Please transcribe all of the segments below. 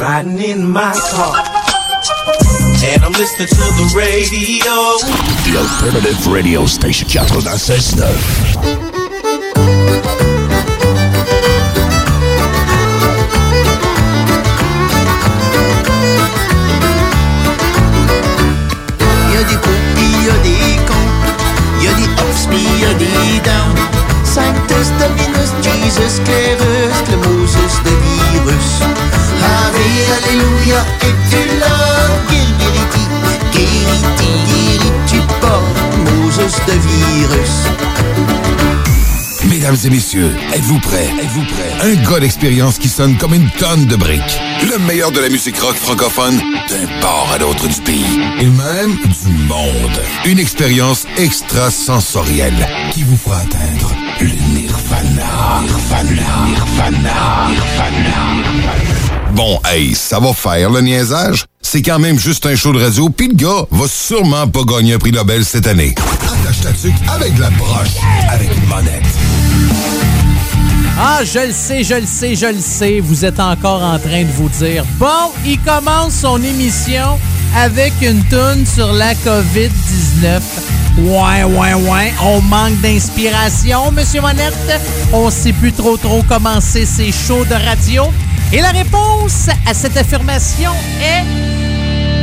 riding in my car. And I'm listening to the radio. The alternative radio station 96.9. Y'a des coups, pis Alléluia, tu Moses de virus. Mesdames et messieurs, êtes-vous prêts? Êtes-vous prêts? Un gars d'expérience qui sonne comme une tonne de briques. Le meilleur de la musique rock francophone d'un port à l'autre du pays. Et même du monde. Une expérience extrasensorielle qui vous fera atteindre le nirvana. Nirvana. Nirvana. Nirvana. Bon, hey, ça va faire le niaisage. C'est quand même juste un show de radio, pis le gars va sûrement pas gagner un prix Nobel cette année. Avec la broche, avec une. Ah, je le sais, je le sais, je le sais. Vous êtes encore en train de vous dire bon, il commence son émission avec une toune sur la COVID-19. Ouais, ouais, ouais. On manque d'inspiration, Monsieur Monette. On sait plus trop trop commencer ces shows de radio. Et la réponse à cette affirmation est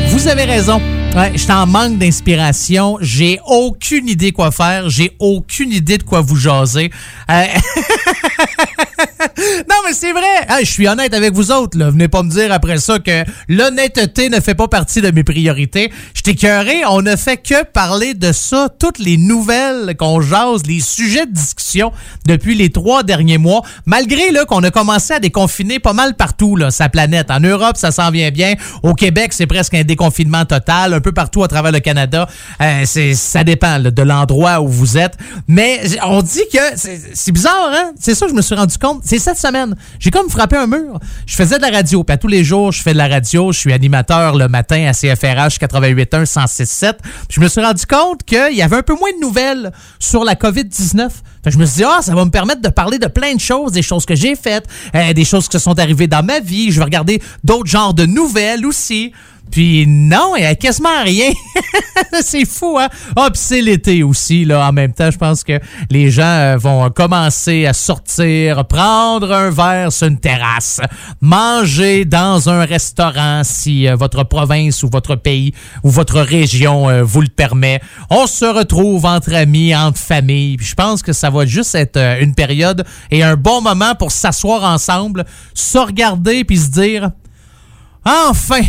vous avez raison. Ouais, je en manque d'inspiration. J'ai aucune idée quoi faire. J'ai aucune idée de quoi vous jaser. Euh, non, mais c'est vrai. Hey, je suis honnête avec vous autres. Là. Venez pas me dire après ça que l'honnêteté ne fait pas partie de mes priorités. Je t'écœuré. On ne fait que parler de ça. Toutes les nouvelles qu'on jase, les sujets de discussion depuis les trois derniers mois. Malgré là, qu'on a commencé à déconfiner pas mal partout, là, sa planète. En Europe, ça s'en vient bien. Au Québec, c'est presque un déconfinement total. Un peu partout à travers le Canada. Euh, c'est, ça dépend là, de l'endroit où vous êtes. Mais on dit que c'est, c'est bizarre, hein? C'est ça que je me suis rendu compte. C'est cette semaine. J'ai comme frappé un mur. Je faisais de la radio. Puis à tous les jours, je fais de la radio. Je suis animateur le matin à CFRH 88.1 106.7. Puis je me suis rendu compte qu'il y avait un peu moins de nouvelles sur la COVID-19. Fait que je me suis dit, ah, ça va me permettre de parler de plein de choses, des choses que j'ai faites, euh, des choses qui se sont arrivées dans ma vie. Je vais regarder d'autres genres de nouvelles aussi. Puis non, il n'y a quasiment rien. c'est fou, hein? Ah, puis c'est l'été aussi, là. En même temps, je pense que les gens euh, vont commencer à sortir, prendre un verre sur une terrasse, manger dans un restaurant si euh, votre province ou votre pays ou votre région euh, vous le permet. On se retrouve entre amis, entre familles. Puis je pense que ça va juste être une période et un bon moment pour s'asseoir ensemble, se regarder puis se dire enfin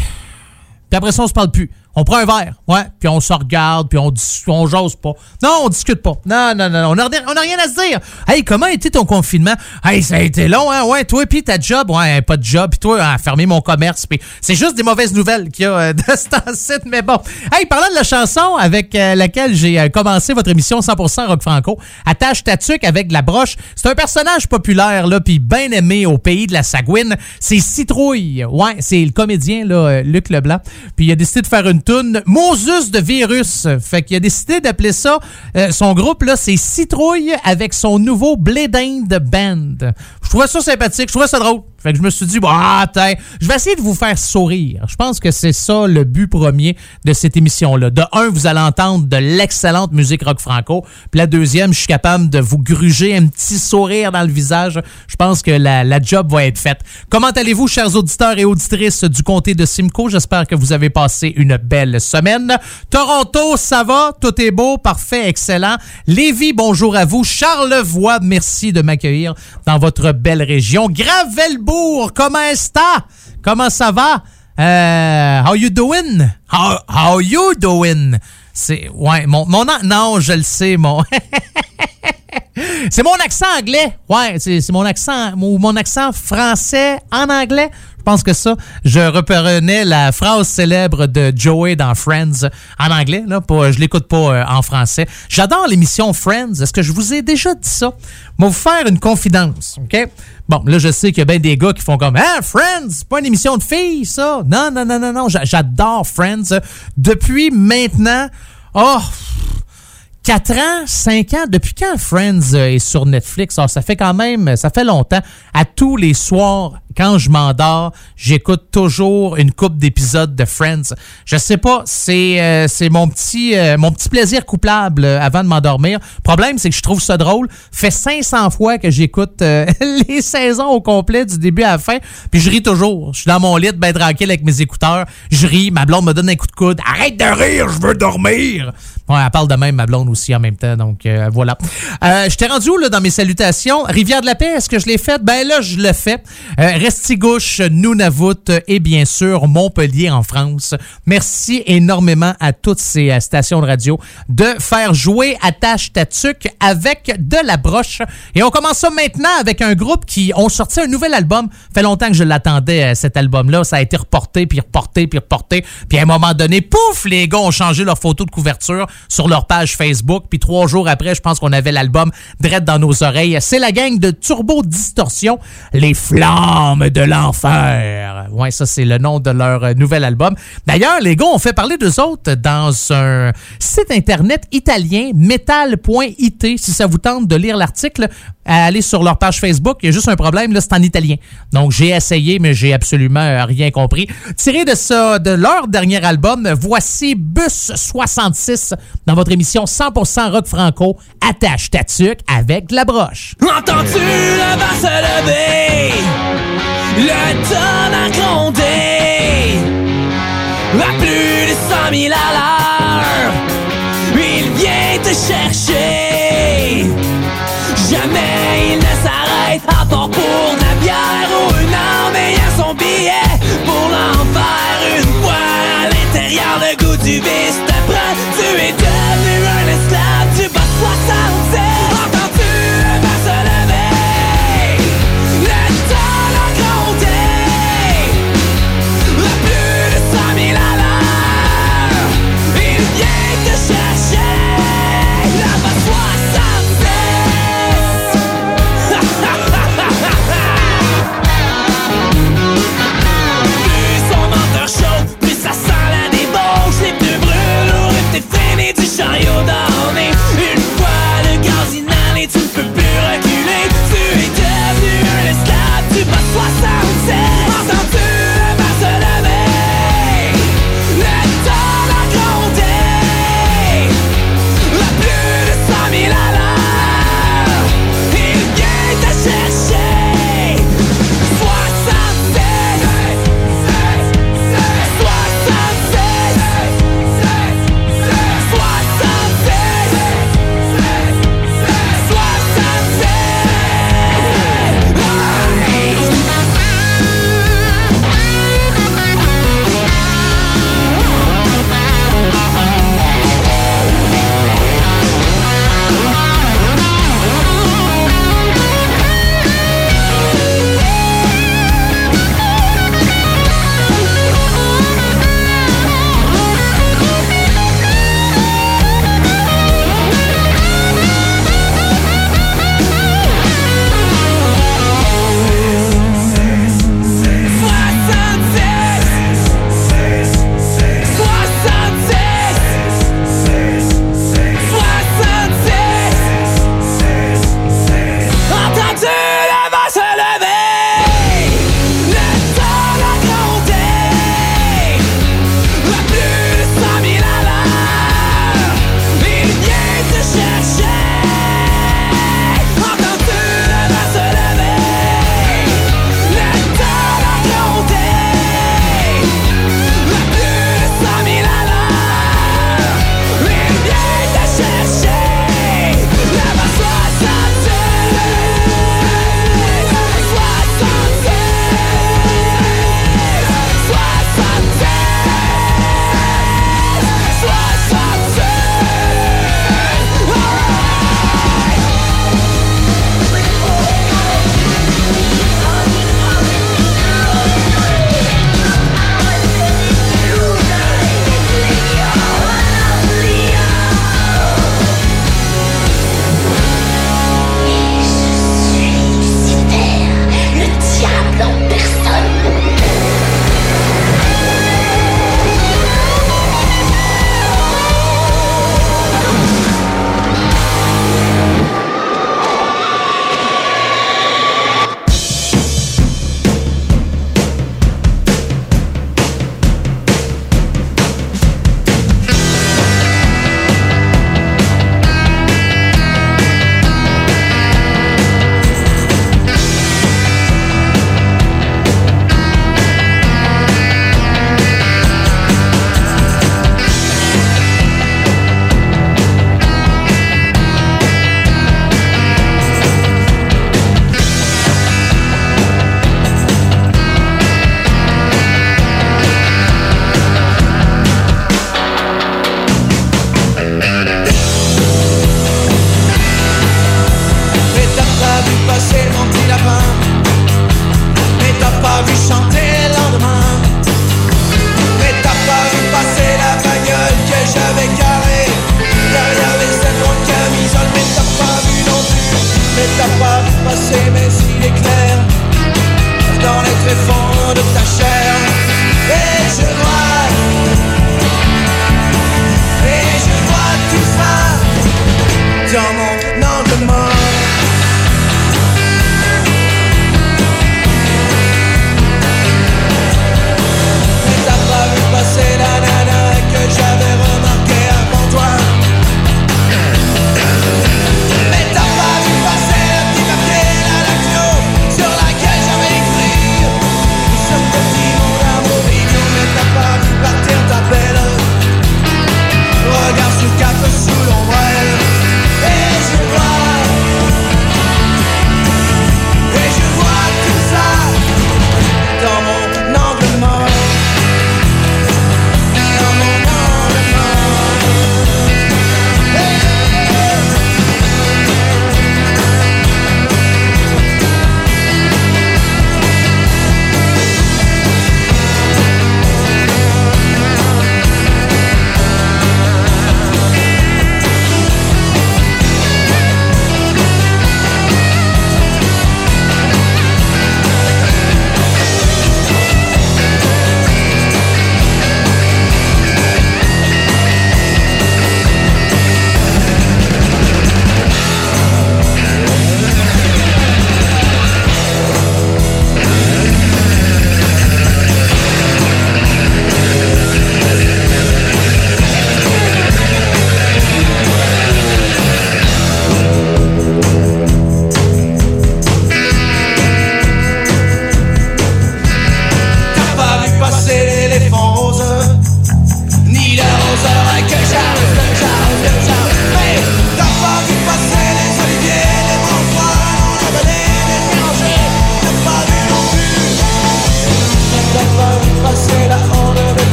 puis ça, on se parle plus. On prend un verre, ouais, puis on se regarde, puis on, dis- on jase pas. Non, on discute pas. Non, non, non, on n'a rien à se dire. Hey, comment été ton confinement? Hey, ça a été long, hein? Ouais, toi, puis ta job? Ouais, pas de job. Puis toi, à fermer mon commerce. Puis c'est juste des mauvaises nouvelles qu'il y a euh, de ce temps-ci, mais bon. Hey, parlant de la chanson avec euh, laquelle j'ai euh, commencé votre émission 100% Rock Franco, Attache ta avec de la broche. C'est un personnage populaire, là, puis bien aimé au pays de la Sagouine. C'est Citrouille. Ouais, c'est le comédien, là, euh, Luc Leblanc. Puis il a décidé de faire une Moses de virus. Fait qu'il a décidé d'appeler ça, euh, son groupe, là, c'est Citrouille avec son nouveau Blédin de Band. Je trouvais ça sympathique, je trouvais ça drôle. Fait que je me suis dit, ah, attends, je vais essayer de vous faire sourire. Je pense que c'est ça le but premier de cette émission-là. De un, vous allez entendre de l'excellente musique rock franco. Puis la deuxième, je suis capable de vous gruger un petit sourire dans le visage. Je pense que la, job va être faite. Comment allez-vous, chers auditeurs et auditrices du comté de Simcoe? J'espère que vous avez passé une belle semaine. Toronto, ça va? Tout est beau, parfait, excellent. Lévis, bonjour à vous. Charlevoix, merci de m'accueillir dans votre belle région. Comment est-ce Comment ça va? Euh, how you doing? How, you doing? C'est, ouais, mon, mon, non, je le sais, mon, c'est mon accent anglais. Ouais, c'est, mon accent, mon, mon accent français en anglais. Je pense que ça, je reprenais la phrase célèbre de Joey dans Friends en anglais, là, pas, je l'écoute pas euh, en français. J'adore l'émission Friends. Est-ce que je vous ai déjà dit ça? Je vais vous faire une confidence, OK? Bon, là, je sais qu'il y a bien des gars qui font comme Ah, Friends, c'est pas une émission de filles, ça? Non, non, non, non, non. j'a- J'adore Friends. Depuis maintenant, oh, 4 ans, 5 ans, depuis quand Friends euh, est sur Netflix? Alors, ça fait quand même, ça fait longtemps. À tous les soirs, quand je m'endors, j'écoute toujours une coupe d'épisodes de Friends. Je sais pas, c'est euh, c'est mon petit euh, mon petit plaisir coupable euh, avant de m'endormir. Problème, c'est que je trouve ça drôle. Fait 500 fois que j'écoute les saisons au complet du début à la fin, puis je ris toujours. Je suis dans mon lit, ben tranquille avec mes écouteurs. Je ris, ma blonde me donne un coup de coude. Arrête de rire, je veux dormir. Ouais, elle parle de même, ma blonde aussi en même temps, donc voilà. je t'ai rendu où là, dans mes salutations? Rivière de la Paix, est-ce que je l'ai faite? Ben là, je le fais. Restigouche, Nunavut et bien sûr Montpellier en France. Merci énormément à toutes ces euh, stations de radio de faire jouer Attache Tatuc avec de la broche. Et on commence ça maintenant avec un groupe qui ont sorti un nouvel album. fait longtemps que je l'attendais, euh, cet album-là. Ça a été reporté, puis reporté, puis reporté. Puis à un moment donné, pouf, les gars ont changé leur photo de couverture sur leur page Facebook. Puis trois jours après, je pense qu'on avait l'album direct dans nos oreilles. C'est la gang de Turbo Distorsion, les flammes de l'enfer. Ouais, ça c'est le nom de leur euh, nouvel album. D'ailleurs, les gars ont fait parler d'eux autres dans un site internet italien, metal.it. Si ça vous tente de lire l'article, allez sur leur page Facebook. Il y a juste un problème, là, c'est en italien. Donc, j'ai essayé, mais j'ai absolument euh, rien compris. Tiré de ça, de leur dernier album, voici Bus 66 dans votre émission 100% rock franco, attache ta avec de la broche. Entends-tu le vent se lever? Le temps a grondé à plus de 100 000 à. Il vient te chercher. Jamais il ne s'arrête à part pour la bière ou une arme ayant son billet pour l'enfer. Une fois à l'intérieur, le goût du vice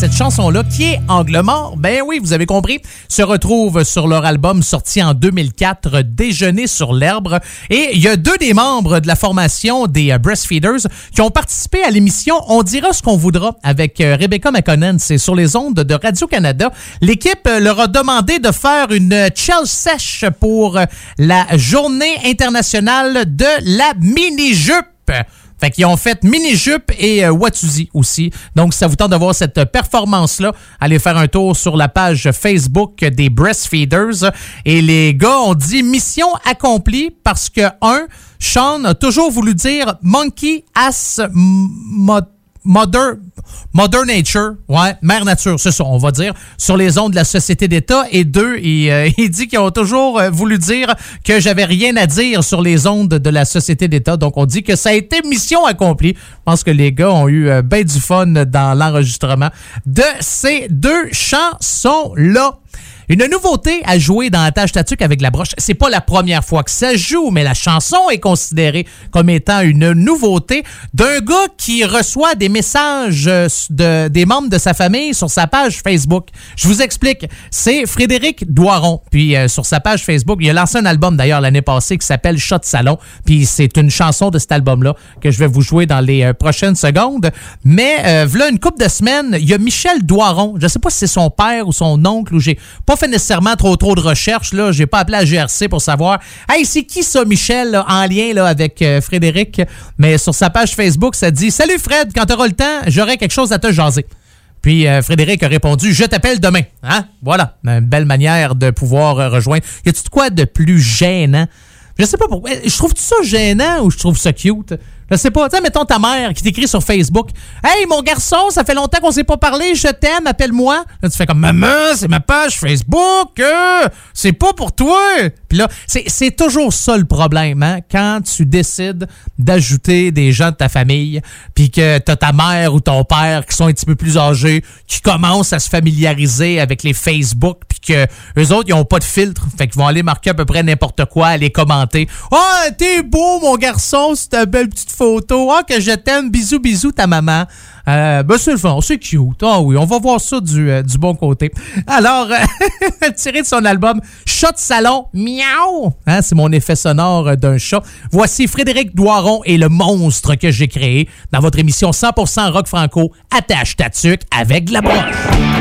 Cette chanson-là, qui est angle mort, ben oui, vous avez compris, se retrouve sur leur album sorti en 2004, Déjeuner sur l'herbe. Et il y a deux des membres de la formation des Breastfeeders qui ont participé à l'émission On dira ce qu'on voudra avec euh, Rebecca McConnell. C'est sur les ondes de Radio-Canada. L'équipe euh, leur a demandé de faire une chill sèche pour euh, la journée internationale de la mini-jupe. Fait qu'ils ont fait mini-jupe et euh, Watusi aussi. Donc, ça vous tente de voir cette performance-là, allez faire un tour sur la page Facebook des Breastfeeders. Et les gars ont dit mission accomplie parce que, un, Sean a toujours voulu dire Monkey Ass Mother, Nature, ouais, Mère Nature, c'est ça, on va dire, sur les ondes de la société d'État. Et deux, il, euh, dit qu'ils ont toujours euh, voulu dire que j'avais rien à dire sur les ondes de la société d'État. Donc, on dit que ça a été mission accomplie. Je pense que les gars ont eu bien du fun dans l'enregistrement de ces deux chansons-là. Une nouveauté à jouer dans la tâche tatuc avec la broche. C'est pas la première fois que ça joue, mais la chanson est considérée comme étant une nouveauté d'un gars qui reçoit des messages euh, de, des membres de sa famille sur sa page Facebook. Je vous explique. C'est Frédéric Doiron. Puis euh, sur sa page Facebook, il a lancé un album d'ailleurs l'année passée qui s'appelle Shot Salon. Puis c'est une chanson de cet album-là que je vais vous jouer dans les euh, prochaines secondes. Mais euh, une couple de semaines, il y a Michel Doiron. Je sais pas si c'est son père ou son oncle ou j'ai pas fait nécessairement trop trop de recherches. Là, j'ai pas appelé à GRC pour savoir. Hey, c'est qui ça, Michel, en lien là, avec euh, Frédéric? Mais sur sa page Facebook, ça dit Salut Fred, quand t'auras le temps, j'aurai quelque chose à te jaser. Puis euh, Frédéric a répondu Je t'appelle demain. Hein? Voilà. Une belle manière de pouvoir euh, rejoindre. Y a-tu de quoi de plus gênant? Je sais pas pourquoi. Je trouve ça gênant ou je trouve ça cute? Je sais pas. Tu mettons ta mère qui t'écrit sur Facebook Hey, mon garçon, ça fait longtemps qu'on s'est pas parlé, je t'aime, appelle-moi. Là, tu fais comme Maman, c'est ma page Facebook, euh, c'est pas pour toi. Puis là, c'est toujours ça le problème, hein, quand tu décides d'ajouter des gens de ta famille, puis que t'as ta mère ou ton père qui sont un petit peu plus âgés, qui commencent à se familiariser avec les Facebook, puis que eux autres, ils ont pas de filtre, fait qu'ils vont aller marquer à peu près n'importe quoi, aller commenter. Ah, t'es beau, mon garçon, c'est ta belle petite photo. Ah, que je t'aime, bisous, bisous, ta maman. Euh, ben c'est le fun, c'est cute. Ah oui, on va voir ça du, euh, bon côté. Alors, euh, tiré de son album Chat de salon, miaou. Hein, c'est mon effet sonore euh, d'un chat. Voici Frédéric Doiron et le monstre que j'ai créé dans votre émission 100% rock franco. Attache ta tuque avec de la broche.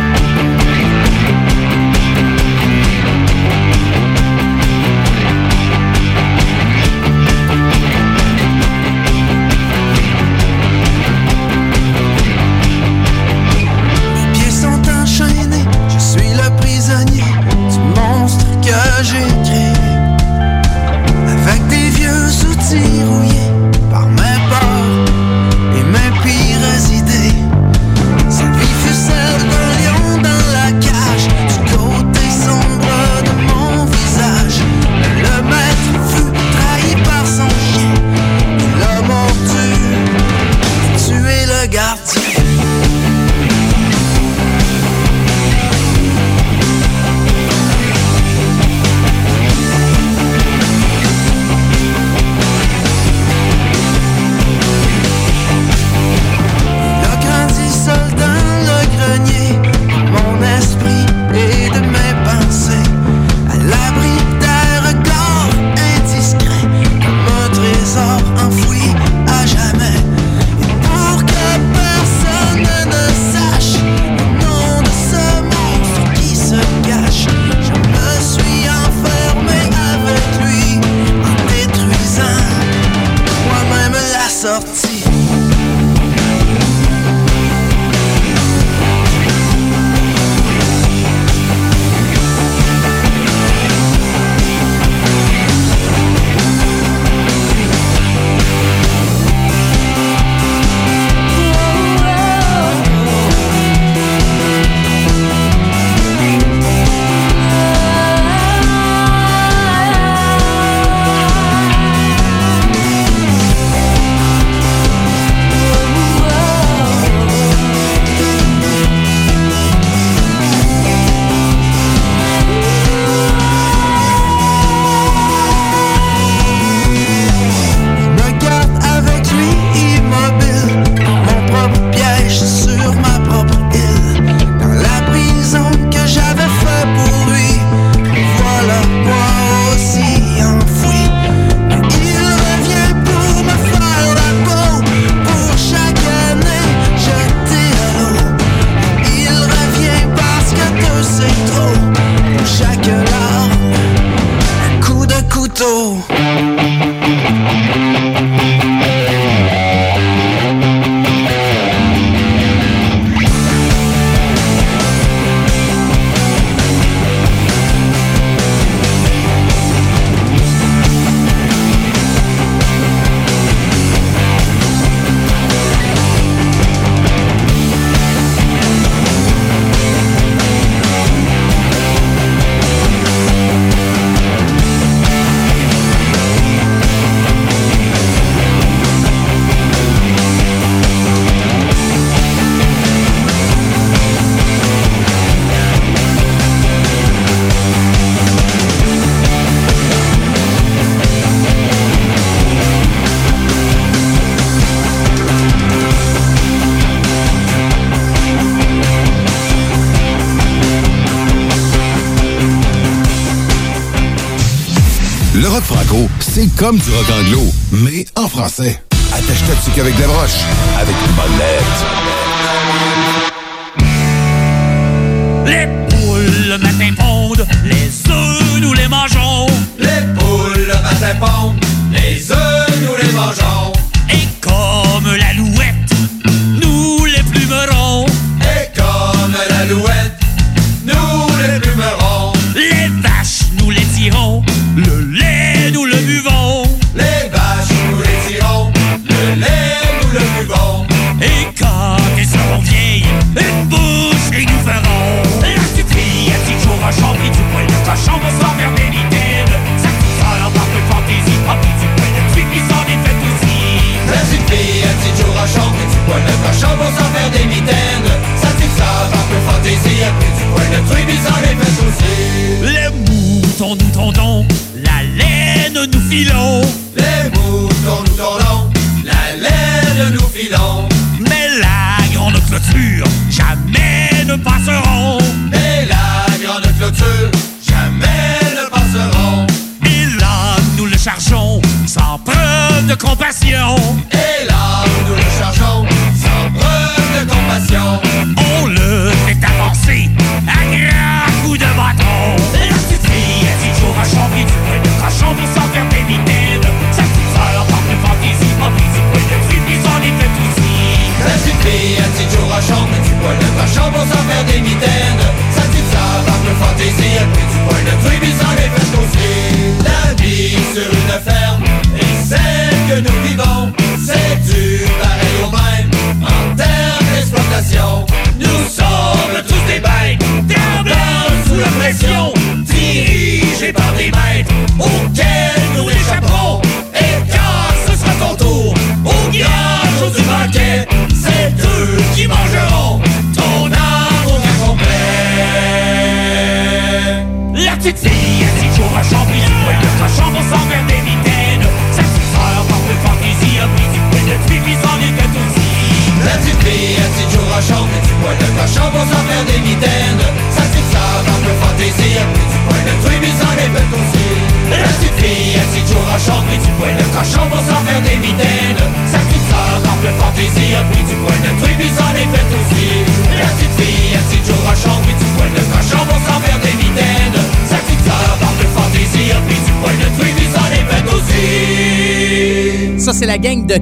Comme du rock anglo, mais en français.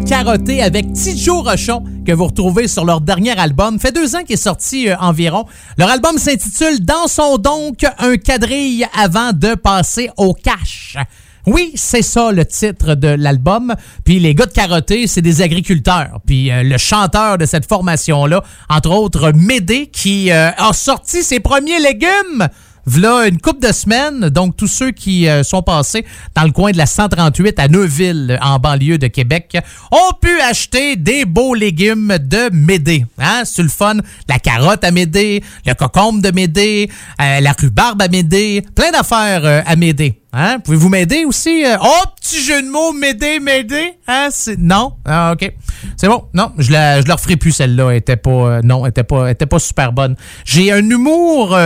Carotté avec Tidjo Rochon que vous retrouvez sur leur dernier album. Fait deux ans qu'il est sorti euh, environ. Leur album s'intitule Dansons donc un quadrille avant de passer au cash. Oui, c'est ça le titre de l'album. Puis les gars de Carotté, c'est des agriculteurs. Puis euh, le chanteur de cette formation-là, entre autres Médé, qui euh, a sorti ses premiers légumes V'là une couple de semaines, donc tous ceux qui euh, sont passés dans le coin de la 138 à Neuville, en banlieue de Québec, ont pu acheter des beaux légumes de Médé. Hein? C'est le fun. La carotte à Médé, le cocombe de Médé, euh, la rhubarbe à Médé, plein d'affaires euh, à Médé. Hein? Pouvez-vous m'aider aussi? Oh, petit jeu de mots, m'aider, m'aider. Hein? Non? Ah, OK. C'est bon. Non, je la, je la referai plus, celle-là. Elle était pas, non, elle était pas, était pas super bonne. J'ai un humour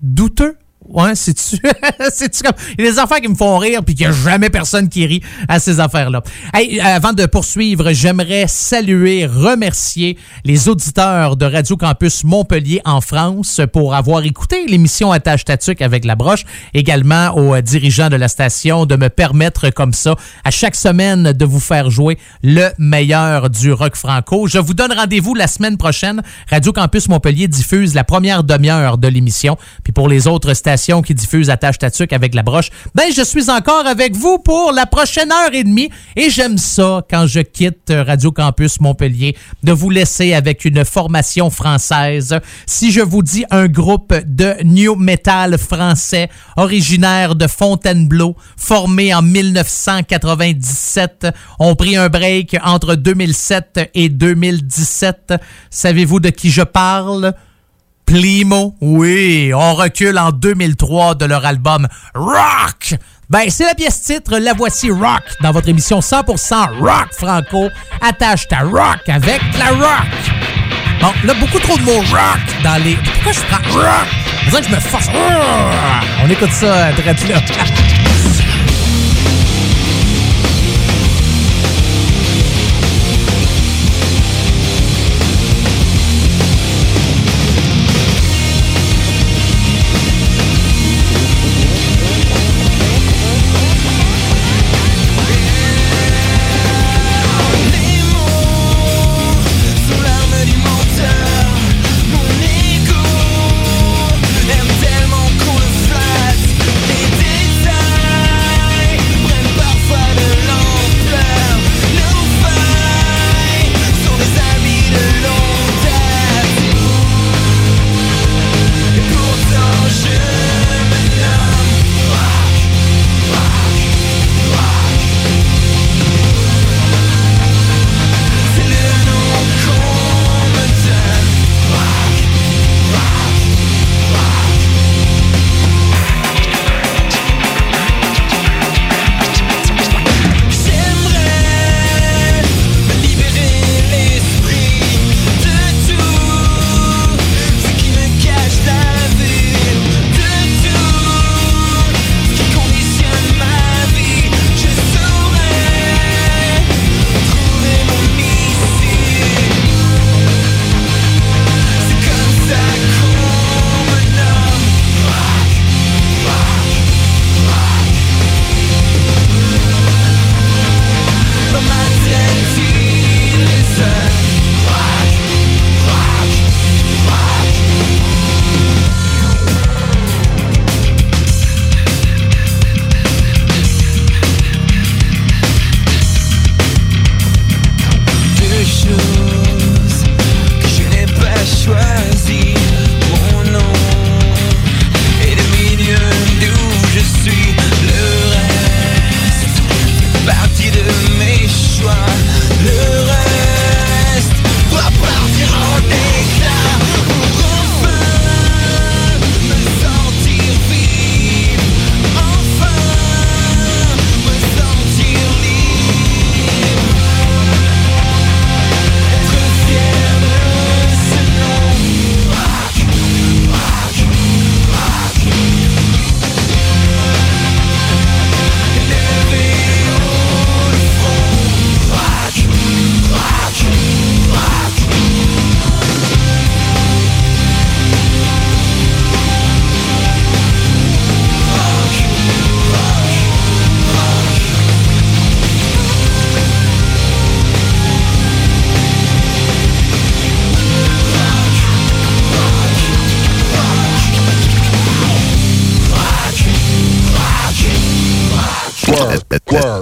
douteux. Ouais, c'est-tu? c'est-tu comme. Il y a des affaires qui me font rire, puis qu'il n'y a jamais personne qui rit à ces affaires-là. Hey, avant de poursuivre, j'aimerais saluer, remercier les auditeurs de Radio Campus Montpellier en France pour avoir écouté l'émission Attache Tatuc avec la broche. Également aux dirigeants de la station de me permettre comme ça, à chaque semaine, de vous faire jouer le meilleur du rock franco. Je vous donne rendez-vous la semaine prochaine. Radio Campus Montpellier diffuse la première demi-heure de l'émission. Puis pour les autres stations, qui diffuse Attache Tatuc avec la broche, ben je suis encore avec vous pour la prochaine heure et demie et j'aime ça quand je quitte Radio Campus Montpellier de vous laisser avec une formation française. Si je vous dis un groupe de new metal français originaire de Fontainebleau, formé en 1997, ont pris un break entre 2007 et 2017. Savez-vous de qui je parle? Plimo, oui, on recule en 2003 de leur album Rock. Ben, c'est la pièce titre, la voici Rock, dans votre émission 100% Rock Franco. Attache ta Rock avec la Rock. Bon, là, beaucoup trop de mots Rock dans les... Pourquoi je prends Rock? On dirait que je me force. On écoute ça, direct là.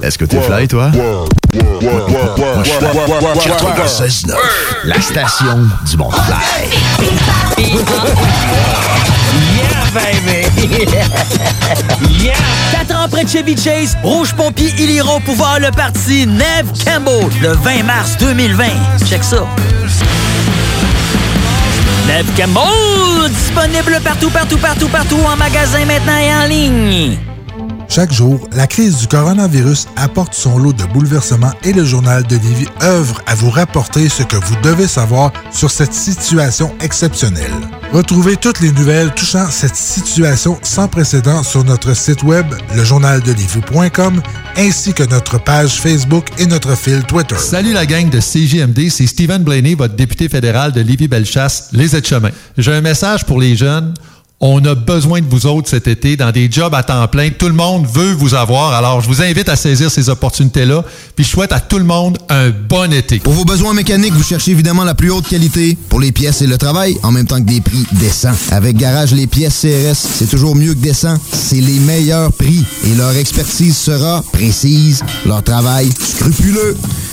Est-ce que t'es fly, toi? La station du monde fly. Yeah, baby! yeah! Quatre ans près de Chevy Chase, Rouge Pompier, ils iront pouvoir le parti Neve Campbell le 20 mars 2020. Check ça. Neve Campbell, disponible partout, partout, partout, partout, en magasin maintenant et en ligne. Chaque jour, la crise du coronavirus apporte son lot de bouleversements et le journal de Lévis œuvre à vous rapporter ce que vous devez savoir sur cette situation exceptionnelle. Retrouvez toutes les nouvelles touchant cette situation sans précédent sur notre site web, lejournaldelivie.com, ainsi que notre page Facebook et notre fil Twitter. Salut la gang de CJMD, c'est Stephen Blaney, votre député fédéral de Lévis-Bellechasse, les aides-chemins. J'ai un message pour les jeunes. On a besoin de vous autres cet été dans des jobs à temps plein. Tout le monde veut vous avoir. Alors, je vous invite à saisir ces opportunités-là. Puis, je souhaite à tout le monde un bon été. Pour vos besoins mécaniques, vous cherchez évidemment la plus haute qualité pour les pièces et le travail, en même temps que des prix décents. Avec Garage Les Pièces CRS, c'est toujours mieux que décent. C'est les meilleurs prix et leur expertise sera précise, leur travail scrupuleux.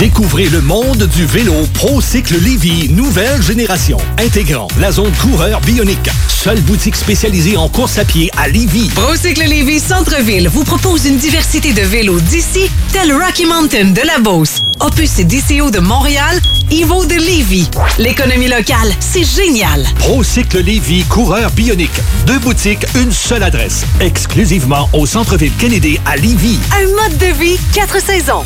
681 4476. Découvrez le monde du vélo ProCycle Lévy, nouvelle génération, intégrant la zone coureur bionique. Seule boutique spécialisée en course à pied à Lévy. Procycle Lévy Centre-Ville vous propose une diversité de vélos d'ici, tel Rocky Mountain de la Beauce, Opus et DCO de Montréal, Evo de Lévy. L'économie locale, c'est génial. ProCycle Lévy, coureur bionique. Deux boutiques, une seule adresse. Exclusivement au centre-ville Kennedy à Lévy. Un mode de vie, quatre saisons.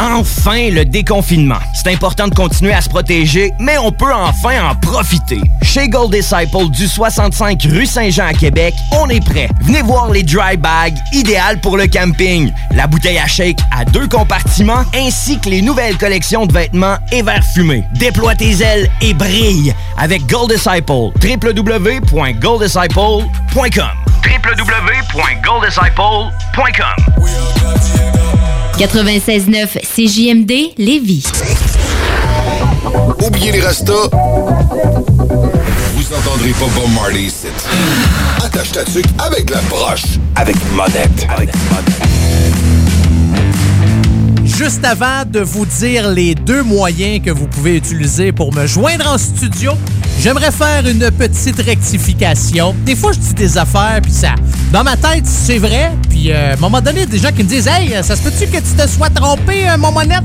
Enfin, le déconfinement. C'est important de continuer à se protéger, mais on peut enfin en profiter. Chez Gold Disciple du 65 rue Saint-Jean à Québec, on est prêt. Venez voir les dry bags, idéales pour le camping. La bouteille à shake à deux compartiments, ainsi que les nouvelles collections de vêtements et verres fumés. Déploie tes ailes et brille avec Gold Disciple. www.golddisciple.com www.golddisciple.com 96.9 CJMD Lévis. Oubliez les restos. Vous entendrez pas Bob Marley ici. Attache ta tuque avec la broche. Avec monette. Avec Juste avant de vous dire les deux moyens que vous pouvez utiliser pour me joindre en studio, j'aimerais faire une petite rectification. Des fois, je dis des affaires, puis ça... Dans ma tête, c'est vrai, puis euh, à un moment donné, des gens qui me disent « Hey, ça se peut-tu que tu te sois trompé, euh, mon monette?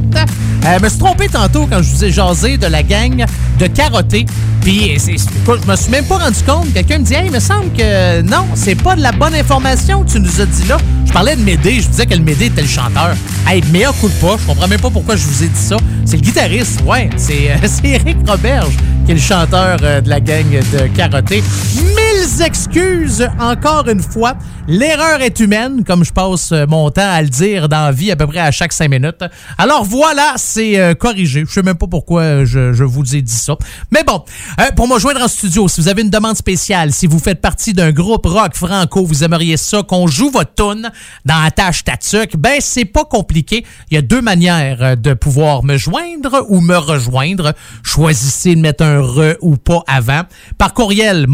Euh, je me suis trompé tantôt quand je vous ai jasé de la gang de carotté. Puis, je me suis même pas rendu compte. Quelqu'un me dit, hey, il me semble que non, c'est pas de la bonne information que tu nous as dit là. Je parlais de Médé, je disais que le Médé était le chanteur. Hey, mea culpa, je comprends même pas pourquoi je vous ai dit ça. C'est le guitariste, ouais, c'est euh, Eric Roberge qui est le chanteur euh, de la gang de carotté. Mille excuses encore une fois. L'erreur est humaine, comme je passe euh, mon temps à le dire dans la vie à peu près à chaque cinq minutes. Alors voilà, c'est euh, corrigé. Je sais même pas pourquoi euh, je, vous ai dit ça. Mais bon, euh, pour me joindre en studio, si vous avez une demande spéciale, si vous faites partie d'un groupe rock franco, vous aimeriez ça qu'on joue votre tune dans la tâche Tatuc, ben c'est pas compliqué. Il y a deux manières euh, de pouvoir me joindre ou me rejoindre. Choisissez de mettre un re ou pas avant. Par courriel,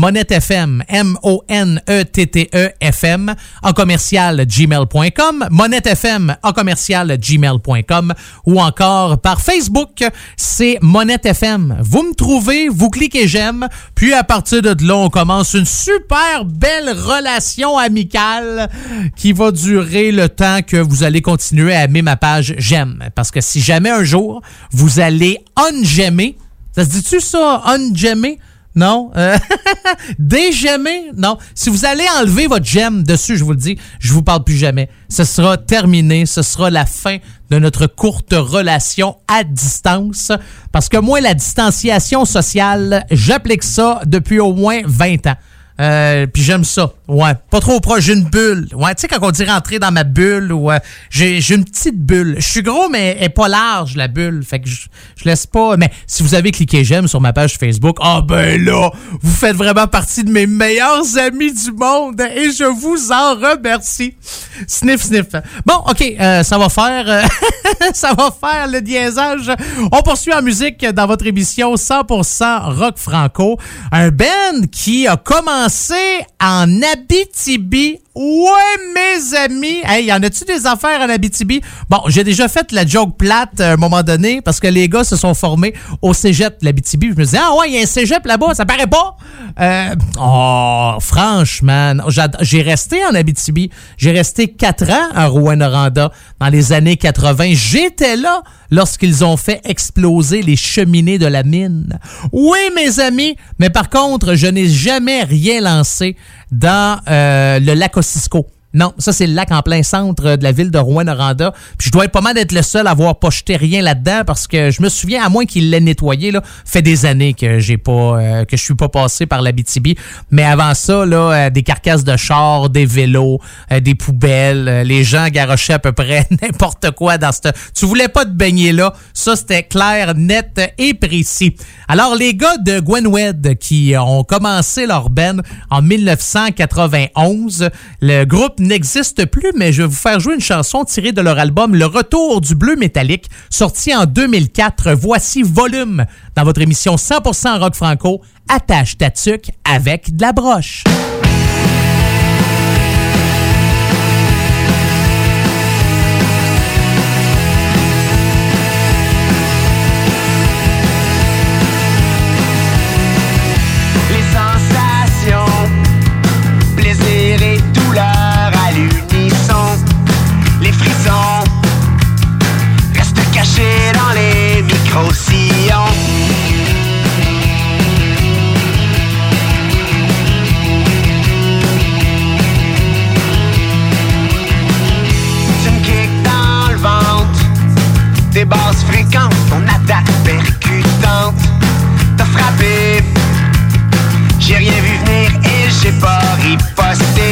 M-O-N-E-T-T-E FM, en commercial gmail.com, monettefm, en commercial gmail.com, ou encore par Facebook, c'est Monette FM. Vous me trouvez, vous cliquez j'aime, puis à partir de là, on commence une super belle relation amicale qui va durer le temps que vous allez continuer à aimer ma page j'aime. Parce que si jamais un jour, vous allez unjammer, ça se dit-tu ça, unjammer? Non. Euh? Non. Si vous allez enlever votre j'aime dessus, je vous le dis, je vous parle plus jamais. Ce sera terminé. Ce sera la fin de notre courte relation à distance. Parce que moi, la distanciation sociale, j'applique ça depuis au moins 20 ans. Euh, puis j'aime ça. Ouais. Pas trop proche. J'ai une bulle. Ouais. Tu sais, quand on dit rentrer dans ma bulle, ouais. J'ai j'ai une petite bulle. Je suis gros, mais elle est pas large, la bulle. Fait que je, laisse pas. Mais si vous avez cliqué j'aime sur ma page Facebook, ah ben là, vous faites vraiment partie de mes meilleurs amis du monde et je vous en remercie. Sniff, sniff. Bon, OK, euh, ça va faire euh, ça va faire le diésage. On poursuit en musique dans votre émission 100% rock franco. Un band qui a commencé en Abitibi. Ouais, mes amis. Hey, y en a-tu des affaires en Abitibi? Bon, j'ai déjà fait la joke plate à un moment donné parce que les gars se sont formés au cégep de l'Abitibi. Je me disais, ah ouais, il y a un cégep là-bas, ça paraît pas. Euh, oh, franchement, j'ai resté en Abitibi. J'ai resté quatre ans à Rouen-Noranda dans les années 80. J'étais là lorsqu'ils ont fait exploser les cheminées de la mine. Oui, mes amis, mais par contre, je n'ai jamais rien lancé dans euh, le lac Ossisco. Non, ça c'est le lac en plein centre de la ville de Rouen-Noranda. Puis je dois être pas mal d'être le seul à avoir pas jeté rien là-dedans parce que je me souviens, à moins qu'il l'ait nettoyé, là, fait des années que j'ai pas euh, que je suis pas passé par l'Abitibi. Mais avant ça, là, euh, des carcasses de chars, des vélos, euh, des poubelles, euh, les gens garochaient à peu près n'importe quoi dans cette. Tu voulais pas te baigner là. Ça, c'était clair, net et précis. Alors, les gars de Gwenwed qui ont commencé leur band en 1991, le groupe n'existe plus, mais je vais vous faire jouer une chanson tirée de leur album Le Retour du Bleu Métallique, sorti en 2004. Voici Volume dans votre émission 100% rock franco. Attache ta avec de la broche. fuss.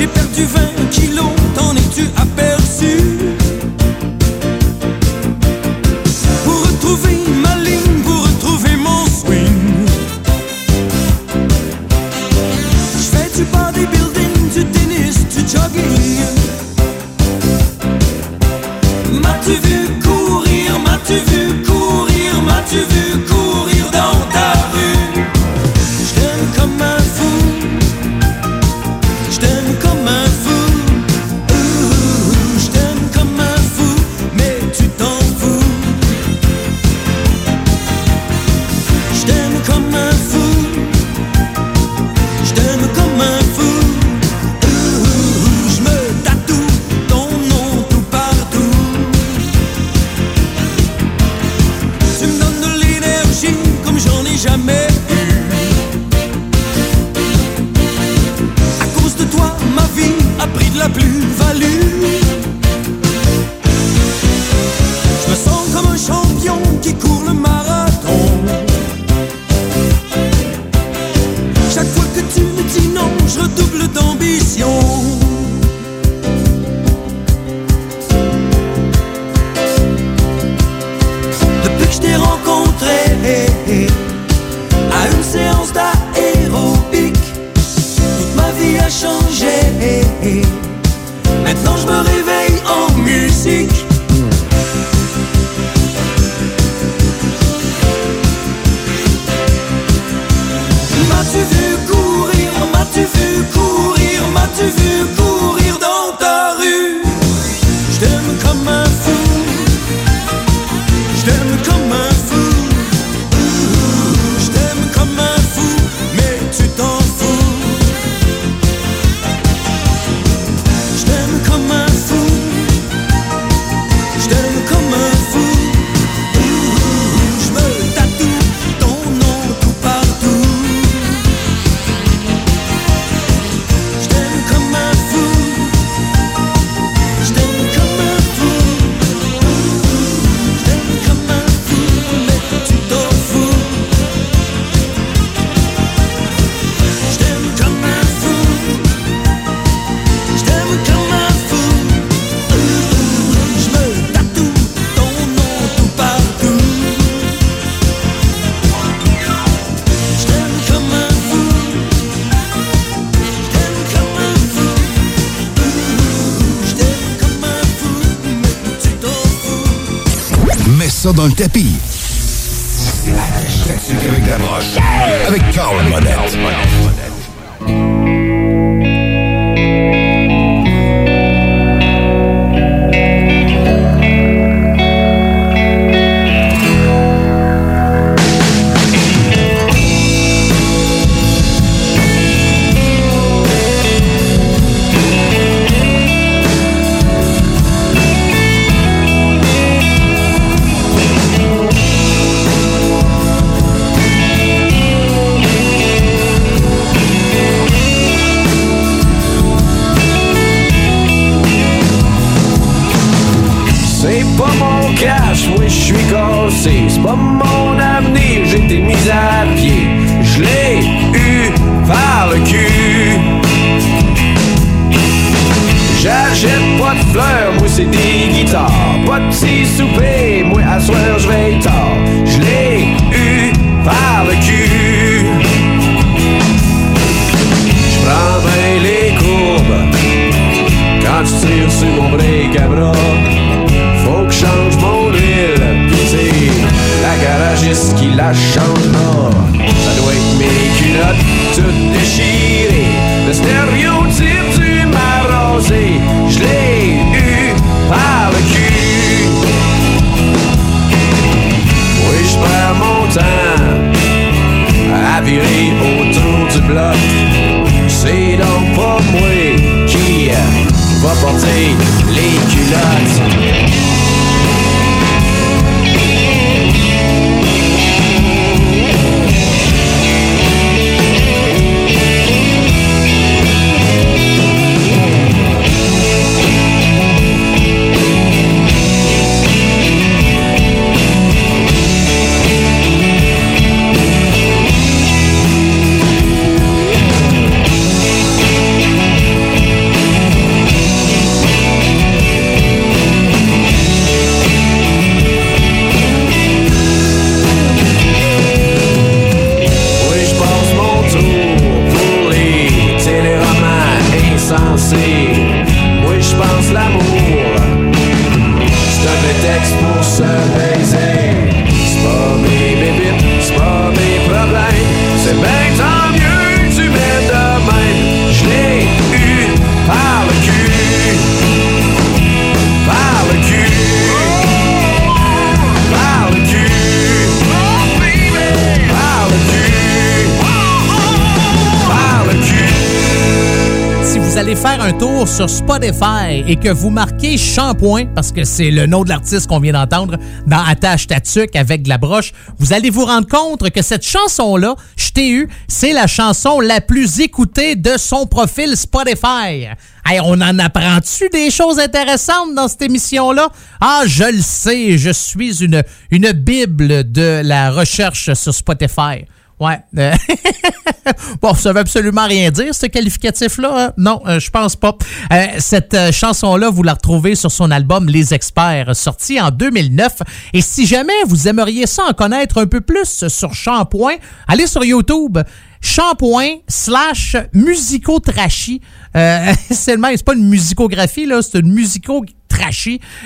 J'ai perdu 20 kilos. tout déchiré. Le stéréotype du marrosé, je l'ai eu par le cul. Oui, je perds mon temps à virer autour du bloc. C'est donc pas moi qui va porter les culottes. Sur Spotify et que vous marquez Shampoing, parce que c'est le nom de l'artiste qu'on vient d'entendre dans Attache Tatuc avec de la broche, vous allez vous rendre compte que cette chanson-là, Je t'ai eu, c'est la chanson la plus écoutée de son profil Spotify. On en apprend-tu des choses intéressantes dans cette émission-là? Ah, je le sais, je suis une bible de la recherche sur Spotify. Ouais. euh, bon, ça veut absolument rien dire, ce qualificatif-là. hein? Non, euh, je pense pas. Euh, cette euh, chanson-là, vous la retrouvez sur son album Les Experts, sorti en 2009. Et si jamais vous aimeriez ça en connaître un peu plus sur Shampoing, allez sur YouTube. Shampoing slash musico-trashy. Euh, c'est pas une musicographie, là, c'est une musico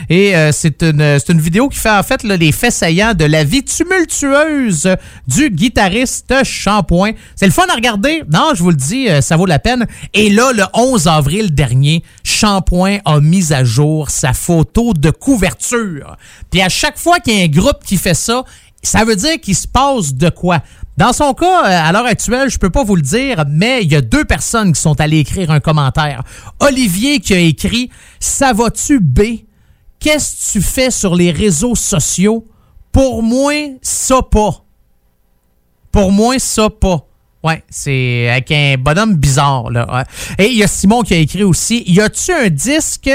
Et euh, c'est une, vidéo qui fait en fait les faits saillants de la vie tumultueuse du guitariste Shampoing. C'est le fun à regarder. Non, je vous le dis, euh, ça vaut la peine. Et là, le 11 avril dernier, Shampoing a mis à jour sa photo de couverture. Puis à chaque fois qu'il y a un groupe qui fait ça, ça veut dire qu'il se passe de quoi? Dans son cas, euh, à l'heure actuelle, je peux pas vous le dire, mais il y a deux personnes qui sont allées écrire un commentaire. Olivier qui a écrit Ça va-tu B? Qu'est-ce que tu fais sur les réseaux sociaux? Pour moi, ça pas. Pour moi, ça pas. Ouais, c'est avec un bonhomme bizarre, là. Et il y a Simon qui a écrit aussi Y a-tu un disque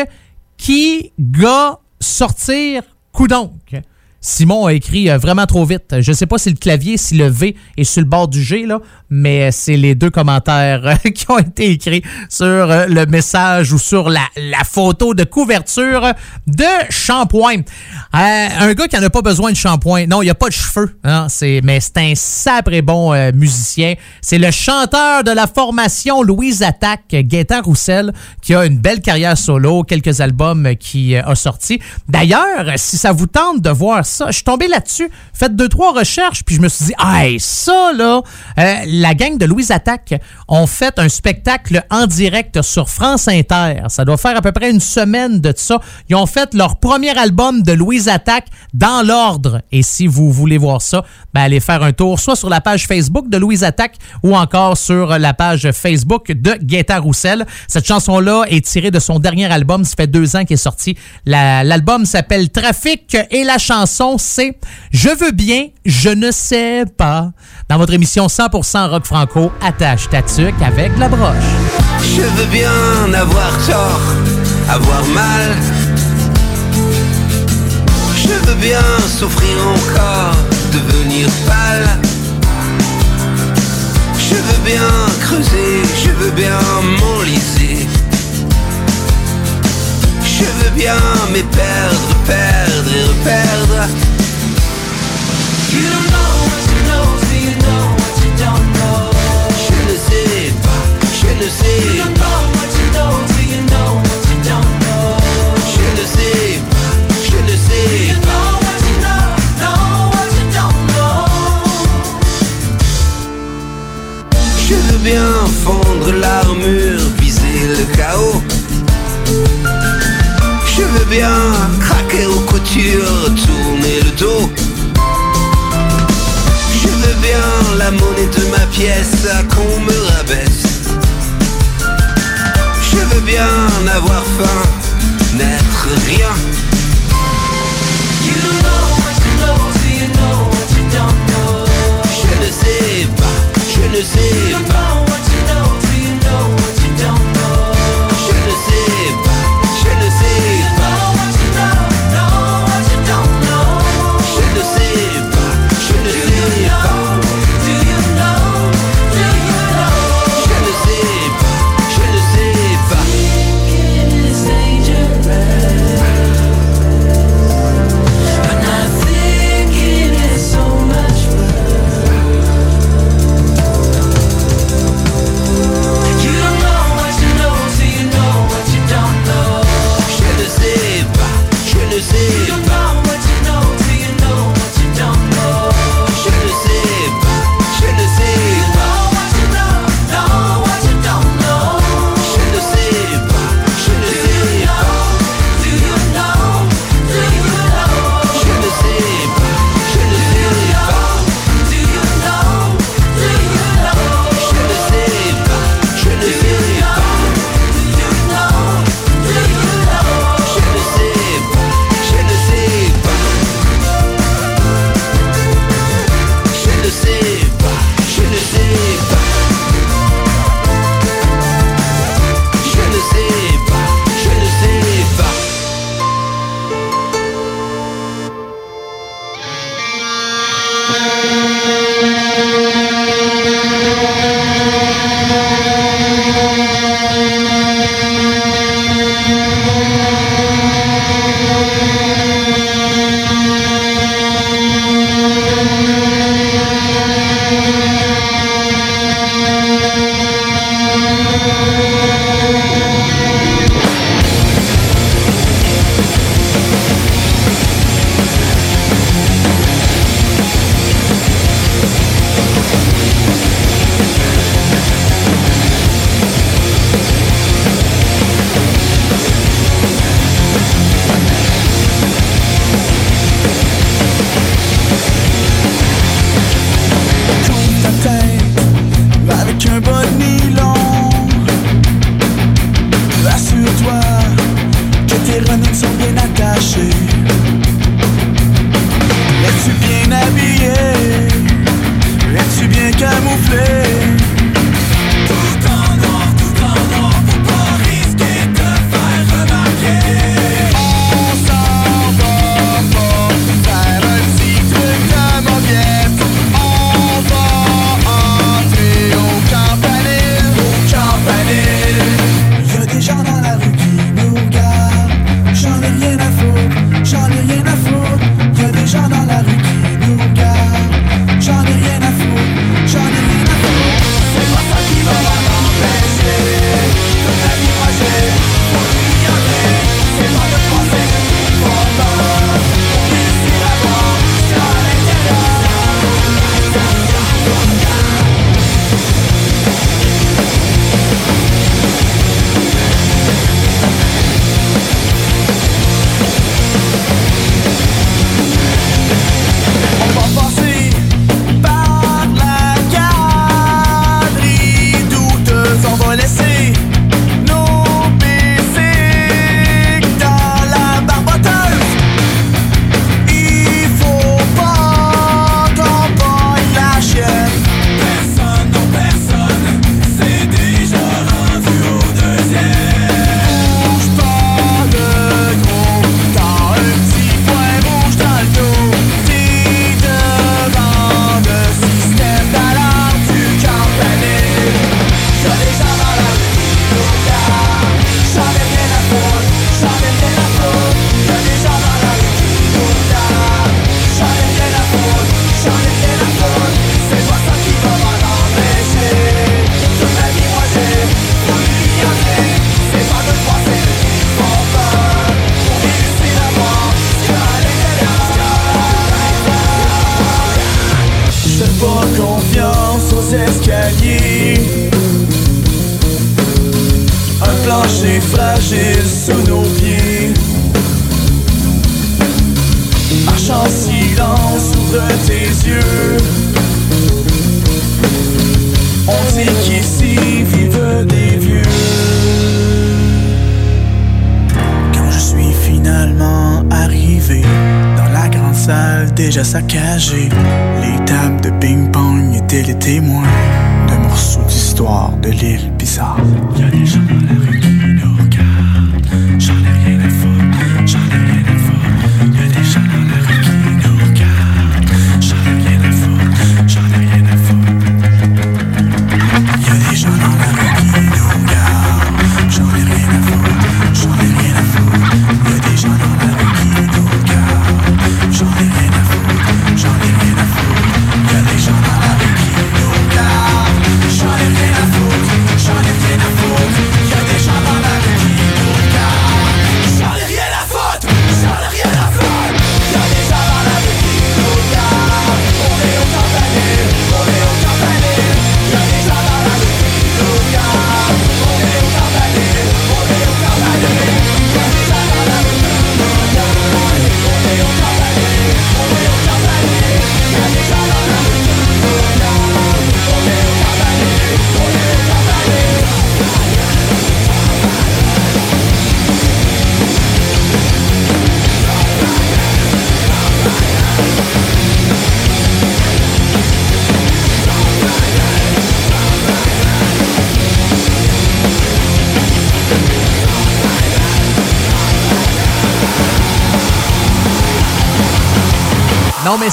qui va sortir coup donc? Simon a écrit euh, vraiment trop vite. Je sais pas si le clavier, si le V est sur le bord du G, là, mais c'est les deux commentaires euh, qui ont été écrits sur euh, le message ou sur la, photo de couverture de Shampoing. Euh, un gars qui n'a pas besoin de shampoing. Non, il n'y a pas de cheveux. hein, c'est, mais c'est un sabré bon euh, musicien. C'est le chanteur de la formation Louise Attaque, Gaëtan Roussel, qui a une belle carrière solo, quelques albums euh, qui euh, a sorti. D'ailleurs, si ça vous tente de voir ça, je suis tombé là-dessus, faites deux, trois recherches, puis je me suis dit, ah, ça, là, euh, la gang de Louise Attaque ont fait un spectacle en direct sur France Inter. Ça doit faire à peu près une semaine de ça. Ils ont fait leur premier album de Louise Attaque dans l'ordre. Et si vous voulez voir ça, ben allez faire un tour soit sur la page Facebook de Louise Attaque ou encore sur la page Facebook de Gaëtan Roussel. Cette chanson-là est tirée de son dernier album. Ça fait deux ans qu'il est sorti. La- L'album s'appelle Trafic et la chanson c'est Je veux bien, je ne sais pas. Dans votre émission 100% rock franco, attache ta tuque avec la broche. Je veux bien avoir tort, avoir mal. Je veux bien souffrir encore, devenir pâle. Je veux bien creuser, je veux bien m'enliser. Je veux bien me perdre, perdre et reperdre. You don't know what you know, so you know what you don't know. Je ne sais pas, je ne sais you don't know what you know, so you know what you don't know. Je ne sais pas, je ne sais you know what you know, know what you don't know. Je veux bien fondre l'armure, viser le chaos. Je veux bien craquer aux coutures, tourner le dos. Je veux bien la monnaie de ma pièce à qu'on me rabaisse. Je veux bien avoir faim, n'être rien. Je ne sais pas, je ne sais pas.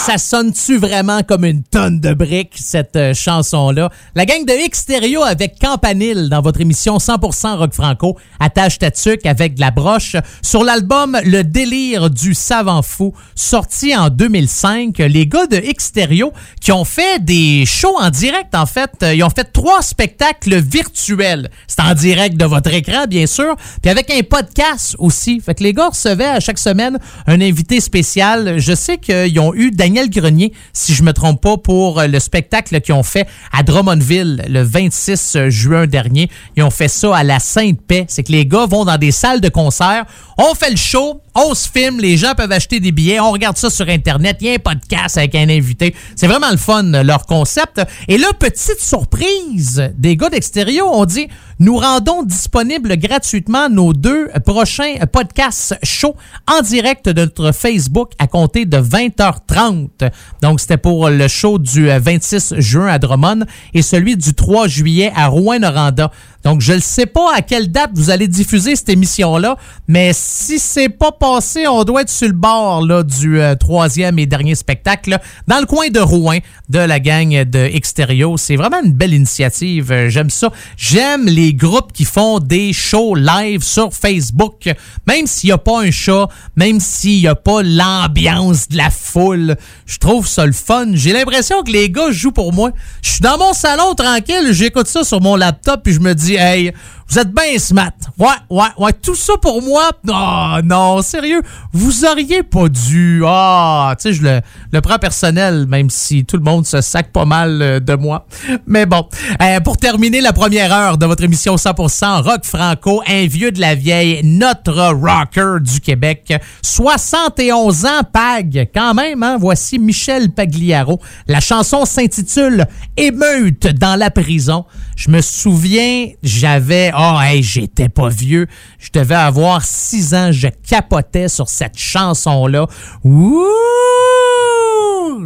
ça sonne-tu vraiment comme une tonne de briques, cette euh, chanson-là? La gang de Xterio avec Campanile dans votre émission 100% Rock Franco, attache ta avec de la broche, sur l'album Le délire du savant fou, sorti en 2005. Les gars de Extérieur qui ont fait des shows en direct, en fait, euh, ils ont fait trois spectacles virtuels. C'est en direct de votre écran, bien sûr, puis avec un podcast aussi. Fait que les gars recevaient à chaque semaine un invité spécial. Je sais qu'ils ont eu Daniel Daniel Grenier, si je me trompe pas, pour euh, le spectacle qu'ils ont fait à Drummondville le 26 euh, juin dernier. Ils ont fait ça à la Sainte-Paix. C'est que les gars vont dans des salles de concert, on fait le show, on se filme, les gens peuvent acheter des billets, on regarde ça sur Internet, il y a un podcast avec un invité. C'est vraiment le fun, leur concept. Et là, petite surprise des gars d'extérieur, on dit, nous rendons disponibles gratuitement nos deux prochains podcasts show en direct de notre Facebook à compter de 20h30. Donc, c'était pour le show du 26 juin à Drummond et celui du 3 juillet à Rouen-Noranda. Donc, je ne sais pas à quelle date vous allez diffuser cette émission-là, mais si c'est pas passé, on doit être sur le bord là, du euh, troisième et dernier spectacle dans le coin de Rouen de la gang de Extérieur. C'est vraiment une belle initiative. Euh, J'aime ça. J'aime les groupes qui font des shows live sur Facebook, même s'il n'y a pas un chat, même s'il n'y a pas l'ambiance de la foule. Je trouve ça le fun. J'ai l'impression que les gars jouent pour moi. Je suis dans mon salon tranquille, j'écoute ça sur mon laptop puis je me dis, hey, vous êtes bien smart. Ouais, ouais, ouais. Tout ça pour moi. Oh non, sérieux. Vous auriez pas dû. Ah, tu sais, je le, le prends personnel, même si tout le monde se sac pas mal euh, de moi. Mais bon. Euh, pour terminer la première heure de votre émission 100% Rock Franco, un vieux de la vieille, notre rocker du Québec. 71 ans, Pag. Quand même, hein. Voici Michel Pagliaro. La chanson s'intitule Émeute dans la prison. Je me souviens, j'avais oh, hey, j'étais pas vieux. Je devais avoir six ans. Je capotais sur cette chanson-là. Ouh!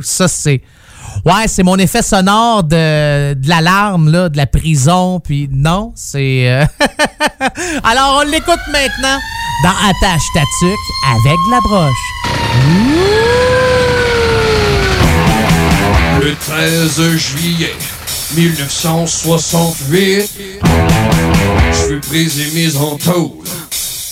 Ça, c'est. Ouais, c'est mon effet sonore de, l'alarme, de la prison. Puis non, c'est. euh, Alors, on l'écoute maintenant dans Attache ta avec la broche. Le 13 juillet 1968, je fus pris et mis en taule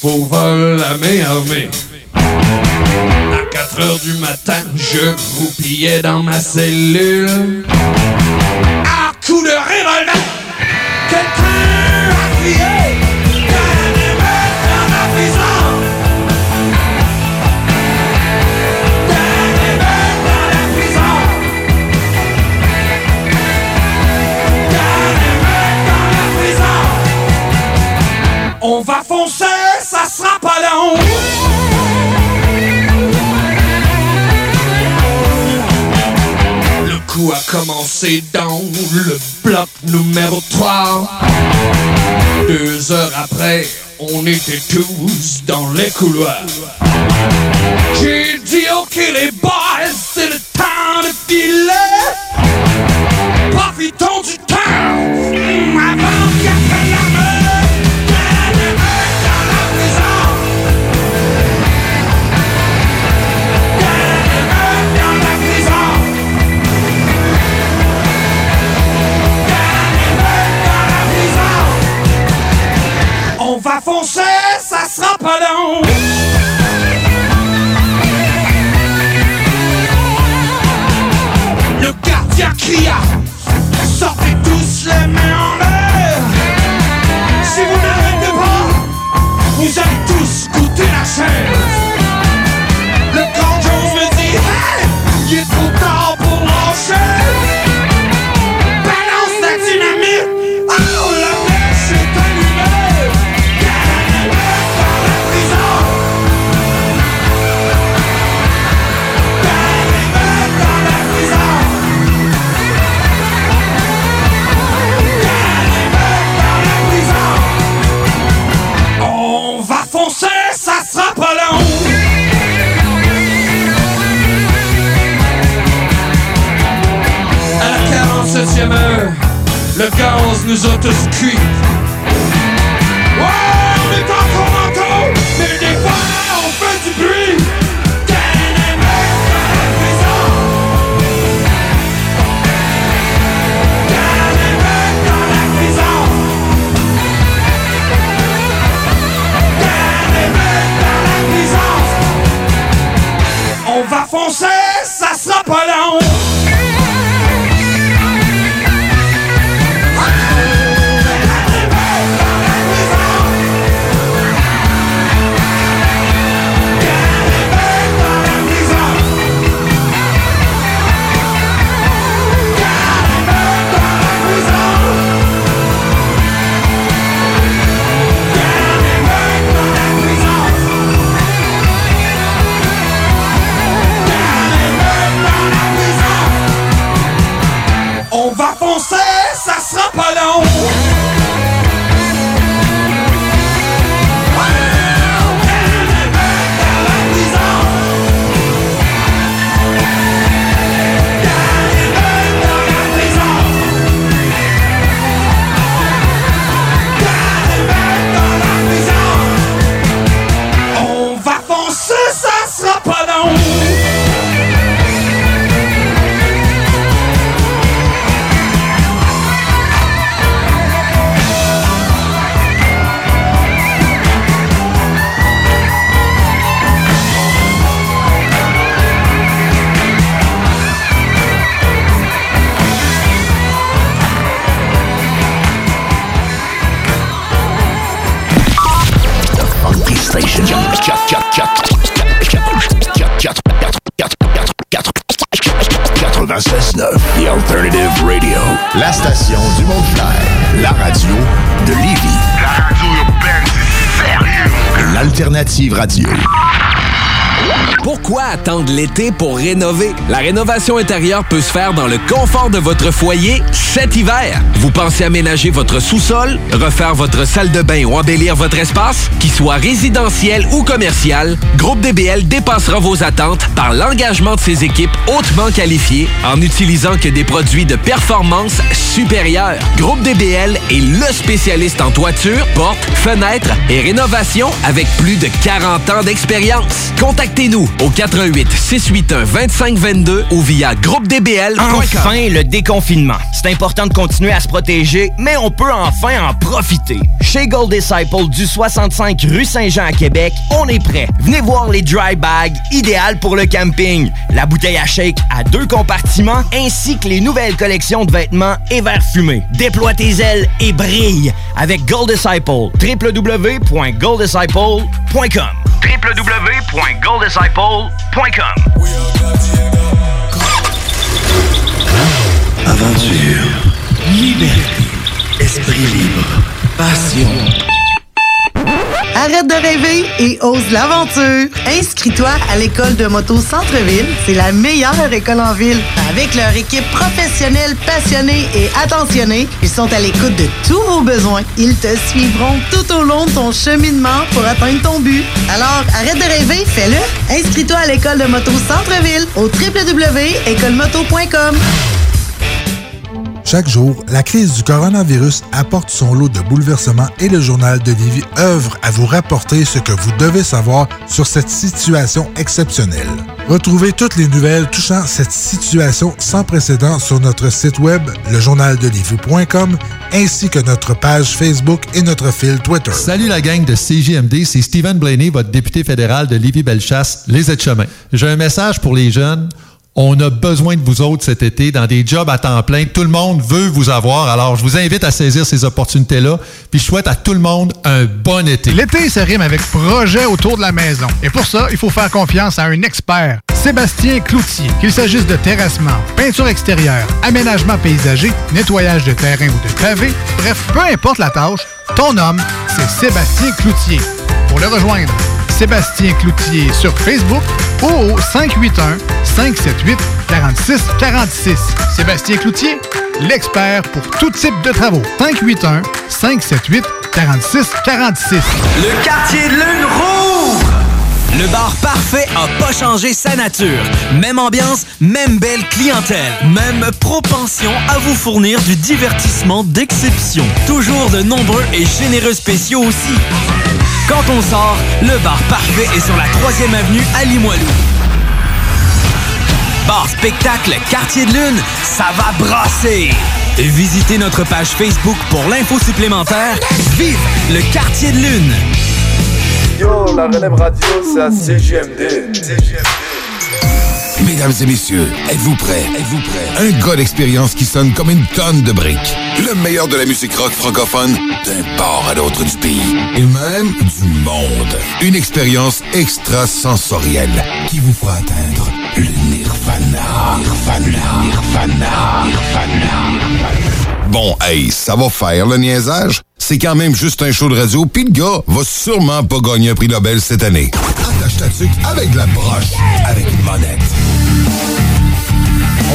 pour vol à main armée. À 4 heures du matin, je croupillais dans ma cellule. À coup de revolver, On va foncer, ça sera pas long. Le coup a commencé dans le bloc numéro 3. Deux heures après, on était tous dans les couloirs. J'ai dit ok les boys, c'est le temps de filer. Profitons du temps. Foncer, ça sera pas long. Le gardien cria Sortez tous les mains en l'air. Si vous n'arrêtez pas Vous allez tous goûter la chaise Le grand Jones me dit Hey Il est trop tard pour lâcher le gaz nous a tous cuits. L'été pour rénover? La rénovation intérieure peut se faire dans le confort de votre foyer cet hiver. Vous pensez aménager votre sous-sol, refaire votre salle de bain ou embellir votre espace? Qu'il soit résidentiel ou commercial, Groupe DBL dépassera vos attentes par l'engagement de ses équipes hautement qualifiées en utilisant que des produits de performance supérieure. Groupe DBL est le spécialiste en toiture, portes, fenêtres et rénovation avec plus de 40 ans d'expérience. Contactez-nous au 88 681 2522 ou via groupedbl.com. Enfin, le déconfinement. C'est important de continuer à se protéger, mais on peut enfin en profiter. Chez Gold Disciple du 65 rue Saint-Jean à Québec, on est prêt. Venez voir les dry bags, idéales pour le camping. La bouteille à shake à deux compartiments, ainsi que les nouvelles collections de vêtements et verres fumés. Déploie tes ailes et brille avec Gold Disciple. www.golddisciple.com Aventure, esprit libre, passion. Arrête de rêver et ose l'aventure. Inscris-toi à l'école de moto Centre-ville. C'est la meilleure école en ville. Avec leur équipe professionnelle, passionnée et attentionnée, ils sont à l'écoute de tous vos besoins. Ils te suivront tout au long de ton cheminement pour atteindre ton but. Alors, arrête de rêver, fais-le. Inscris-toi à l'école de moto Centre-ville au www.écolemoto.com. Chaque jour, la crise du coronavirus apporte son lot de bouleversements et le journal de Lévis œuvre à vous rapporter ce que vous devez savoir sur cette situation exceptionnelle. Retrouvez toutes les nouvelles touchant cette situation sans précédent sur notre site web, lejournaldelivie.com, ainsi que notre page Facebook et notre fil Twitter. Salut la gang de CJMD, c'est Stephen Blaney, votre député fédéral de Lévis-Bellechasse, les aides-chemins. J'ai un message pour les jeunes. On a besoin de vous autres cet été dans des jobs à temps plein. Tout le monde veut vous avoir. Alors, je vous invite à saisir ces opportunités-là. Puis, je souhaite à tout le monde un bon été. L'été se rime avec projet autour de la maison. Et pour ça, il faut faire confiance à un expert, Sébastien Cloutier. Qu'il s'agisse de terrassement, peinture extérieure, aménagement paysager, nettoyage de terrain ou de pavé, bref, peu importe la tâche, ton homme, c'est Sébastien Cloutier. Pour le rejoindre, Sébastien Cloutier sur Facebook ou au 581-578-4646. Sébastien Cloutier, l'expert pour tout type de travaux. 581-578-4646. Le quartier de lune! Le bar parfait a pas changé sa nature. Même ambiance, même belle clientèle, même propension à vous fournir du divertissement d'exception. Toujours de nombreux et généreux spéciaux aussi. Quand on sort, le bar parfait est sur la 3e avenue à Limoilou. Bar spectacle Quartier de Lune, ça va brasser! Visitez notre page Facebook pour l'info supplémentaire. Vive le Quartier de Lune! Yo, la relève radio, c'est à CGMD. Mesdames et messieurs, êtes-vous prêts? Êtes-vous prêts? Un gars d'expérience qui sonne comme une tonne de briques. Le meilleur de la musique rock francophone d'un port à l'autre du pays. Et même du monde. Une expérience extrasensorielle qui vous fera atteindre le nirvana. Nirvana. Nirvana. Nirvana. Bon, hey, ça va faire le niaisage. C'est quand même juste un show de radio, pis le gars va sûrement pas gagner un prix Nobel cette année. Attache ta avec la broche, avec une monette.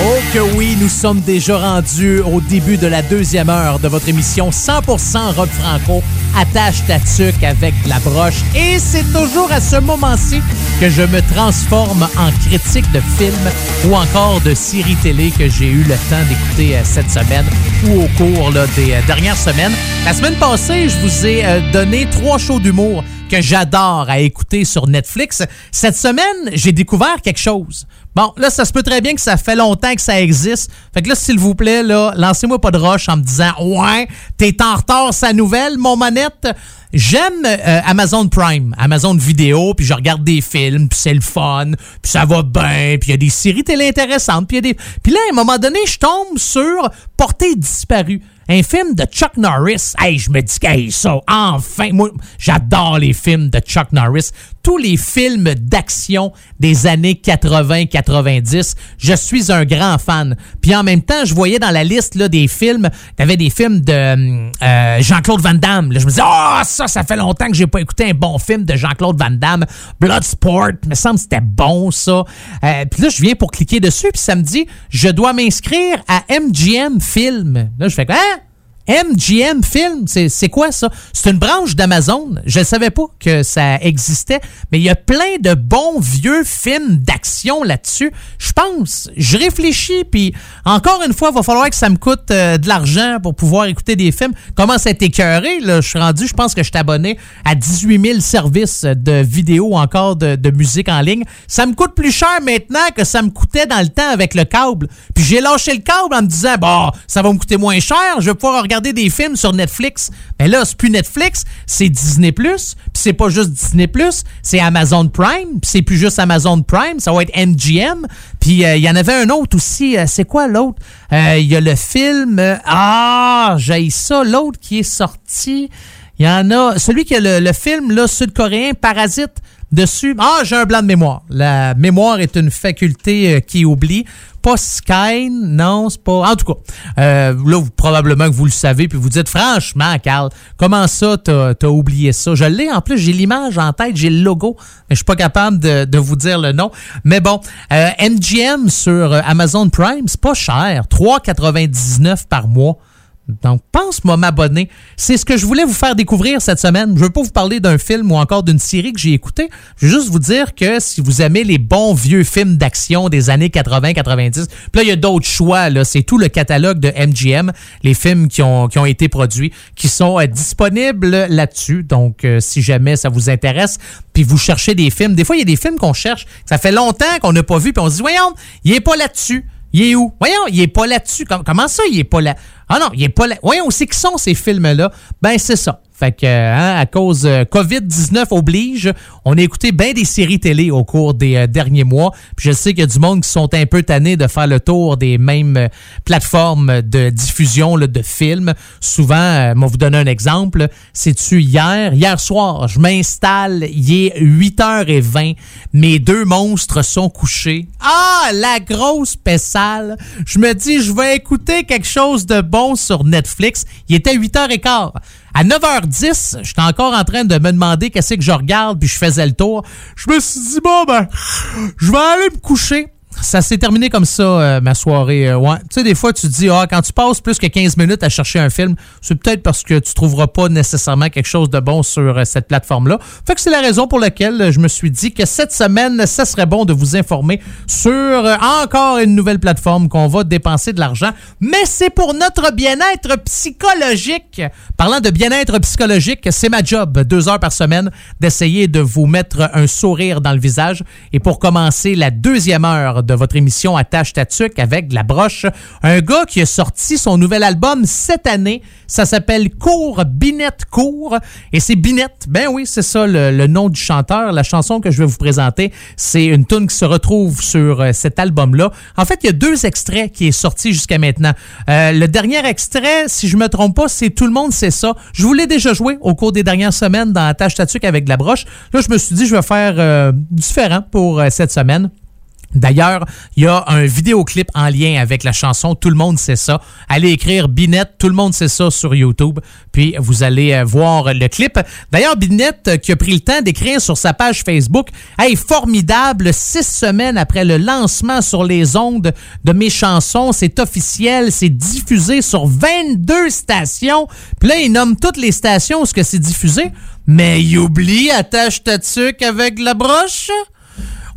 Oh que oui, nous sommes déjà rendus au début de la deuxième heure de votre émission 100% rock franco. Attache ta tuque avec la broche. Et c'est toujours à ce moment-ci que je me transforme en critique de film ou encore de séries télé que j'ai eu le temps d'écouter euh, cette semaine ou au cours des euh, dernières semaines. La semaine passée, je vous ai euh, donné trois shows d'humour que j'adore à écouter sur Netflix. Cette semaine, j'ai découvert quelque chose. Bon, là, ça se peut très bien que ça fait longtemps que ça existe. Fait que là, s'il vous plaît, là, lancez-moi pas de roche en me disant Ouais, t'es en retard sa nouvelle, mon manette. J'aime euh, Amazon Prime, Amazon Vidéo, puis je regarde des films, puis c'est le fun, puis ça va bien, puis il y a des séries télé intéressantes, puis il y a des... Puis là, à un moment donné, je tombe sur Portée disparue. Un film de Chuck Norris. Hey, je me dis, hey, ça, enfin. Moi, j'adore les films de Chuck Norris. Tous les films d'action des années 80-90, je suis un grand fan. Puis en même temps, je voyais dans la liste là, des films, avait des films de euh, Jean-Claude Van Damme. Là, je me disais, ah, ça, ça fait longtemps que j'ai pas écouté un bon film de Jean-Claude Van Damme. Bloodsport, me semble que c'était bon, ça. Euh, puis là, je viens pour cliquer dessus, puis ça me dit, je dois m'inscrire à MGM Film. Là, je fais, hein? MGM Film, c'est quoi ça? C'est une branche d'Amazon. Je ne savais pas que ça existait, mais il y a plein de bons vieux films d'action là-dessus. Je pense, je réfléchis, puis encore une fois, il va falloir que ça me coûte euh, de l'argent pour pouvoir écouter des films. Comment ça écœuré? Je suis rendu, je pense que je suis abonné à 18 000 services de vidéos encore de, de musique en ligne. Ça me coûte plus cher maintenant que ça me coûtait dans le temps avec le câble. Puis j'ai lâché le câble en me disant, bon, ça va me coûter moins cher, je vais pouvoir regarder des films sur Netflix. Mais là, c'est plus Netflix, c'est Disney+, puis c'est pas juste Disney+, c'est Amazon Prime, puis c'est plus juste Amazon Prime, ça va être MGM. Puis euh, il y en avait un autre aussi, euh, c'est quoi l'autre? Euh, Il y a le film, ah, j'ai ça, l'autre qui est sorti, il y en a, celui qui a le, le film là, sud-coréen, Parasite, dessus. Ah, j'ai un blanc de mémoire. La mémoire est une faculté qui oublie. Pas Sky, non, c'est pas. En tout cas, euh, là, vous- probablement que vous le savez, puis vous dites franchement, Carl, comment ça, t'as as oublié ça? Je l'ai en plus, j'ai l'image en tête, j'ai le logo, mais je suis pas capable de, vous dire le nom. Mais bon, euh, MGM sur euh, Amazon Prime, c'est pas cher, 3,99 par mois. Donc, pense-moi m'abonner. C'est ce que je voulais vous faire découvrir cette semaine. Je veux pas vous parler d'un film ou encore d'une série que j'ai écouté. Je veux juste vous dire que si vous aimez les bons vieux films d'action des années 80-90, puis là, il y a d'autres choix. Là. C'est tout le catalogue de MGM, les films qui ont, qui ont été produits, qui sont euh, disponibles là-dessus. Donc, euh, si jamais ça vous intéresse, puis vous cherchez des films, des fois, il y a des films qu'on cherche, ça fait longtemps qu'on n'a pas vu, puis on se dit, voyons, il est pas là-dessus. Il est où? Voyons, il est pas là-dessus. Com- Comment ça, il est pas là? Ah non, il est pas là. Voyons, c'est qui sont ces films-là? Ben, c'est ça. Fait que, hein, à cause euh, COVID-19 oblige, on a écouté bien des séries télé au cours des euh, derniers mois. Puis je sais qu'il y a du monde qui sont un peu tannés de faire le tour des mêmes euh, plateformes de diffusion là, de films. Souvent, moi, vous donner un exemple. C'est-tu hier? Hier soir, je m'installe, il est 8h20. Mes deux monstres sont couchés. Ah, la grosse pessale! Je me dis, je vais écouter quelque chose de bon sur Netflix. Il était 8h15. À 9h10, j'étais encore en train de me demander qu'est-ce que je regarde, puis je faisais le tour. Je me suis dit, bon, ben, je vais aller me coucher. Ça s'est terminé comme ça, euh, ma soirée. euh, ouais. Tu sais, des fois, tu te dis, ah, quand tu passes plus que 15 minutes à chercher un film, c'est peut-être parce que tu trouveras pas nécessairement quelque chose de bon sur euh, cette plateforme-là. Fait que c'est la raison pour laquelle je me suis dit que cette semaine, ça serait bon de vous informer sur encore une nouvelle plateforme qu'on va dépenser de l'argent. Mais c'est pour notre bien-être psychologique. Parlant de bien-être psychologique, c'est ma job, deux heures par semaine, d'essayer de vous mettre un sourire dans le visage. Et pour commencer la deuxième heure de votre émission Attache Tatuc avec la broche, un gars qui a sorti son nouvel album cette année. Ça s'appelle Cours, Binette Cours. Et c'est Binette. Ben oui, c'est ça le, nom du chanteur. La chanson que je vais vous présenter, c'est une tune qui se retrouve sur euh, cet album-là. En fait, il y a deux extraits qui est sorti jusqu'à maintenant. Euh, le dernier extrait, si je me trompe pas, c'est Tout le monde sait ça. Je vous l'ai déjà joué au cours des dernières semaines dans Attache Tatuc avec la broche. Là, je me suis dit, je vais faire euh, différent pour cette semaine. D'ailleurs, il y a un vidéoclip en lien avec la chanson Tout le monde sait ça. Allez écrire Binette, Tout le monde sait ça sur YouTube, puis vous allez euh, voir le clip. D'ailleurs, Binette euh, qui a pris le temps d'écrire sur sa page Facebook, hey, formidable, six semaines après le lancement sur les ondes de mes chansons, c'est officiel, c'est diffusé sur 22 stations. Puis là, il nomme toutes les stations où ce que c'est diffusé, mais il oublie attache ta tuque avec la broche.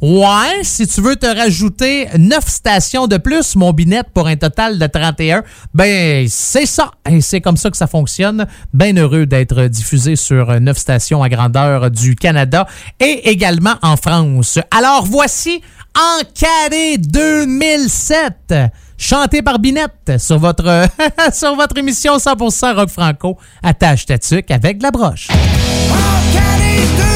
Ouais, si tu veux te rajouter 9 stations de plus, mon binette, pour un total de 31, ben c'est ça. Et c'est comme ça que ça fonctionne. Bien heureux d'être diffusé sur 9 stations à grandeur du Canada et également en France. Alors voici Encaré 2007, chanté par Binette sur votre, sur votre émission 100% Rock Franco. Attache ta tuque avec la broche. 2007,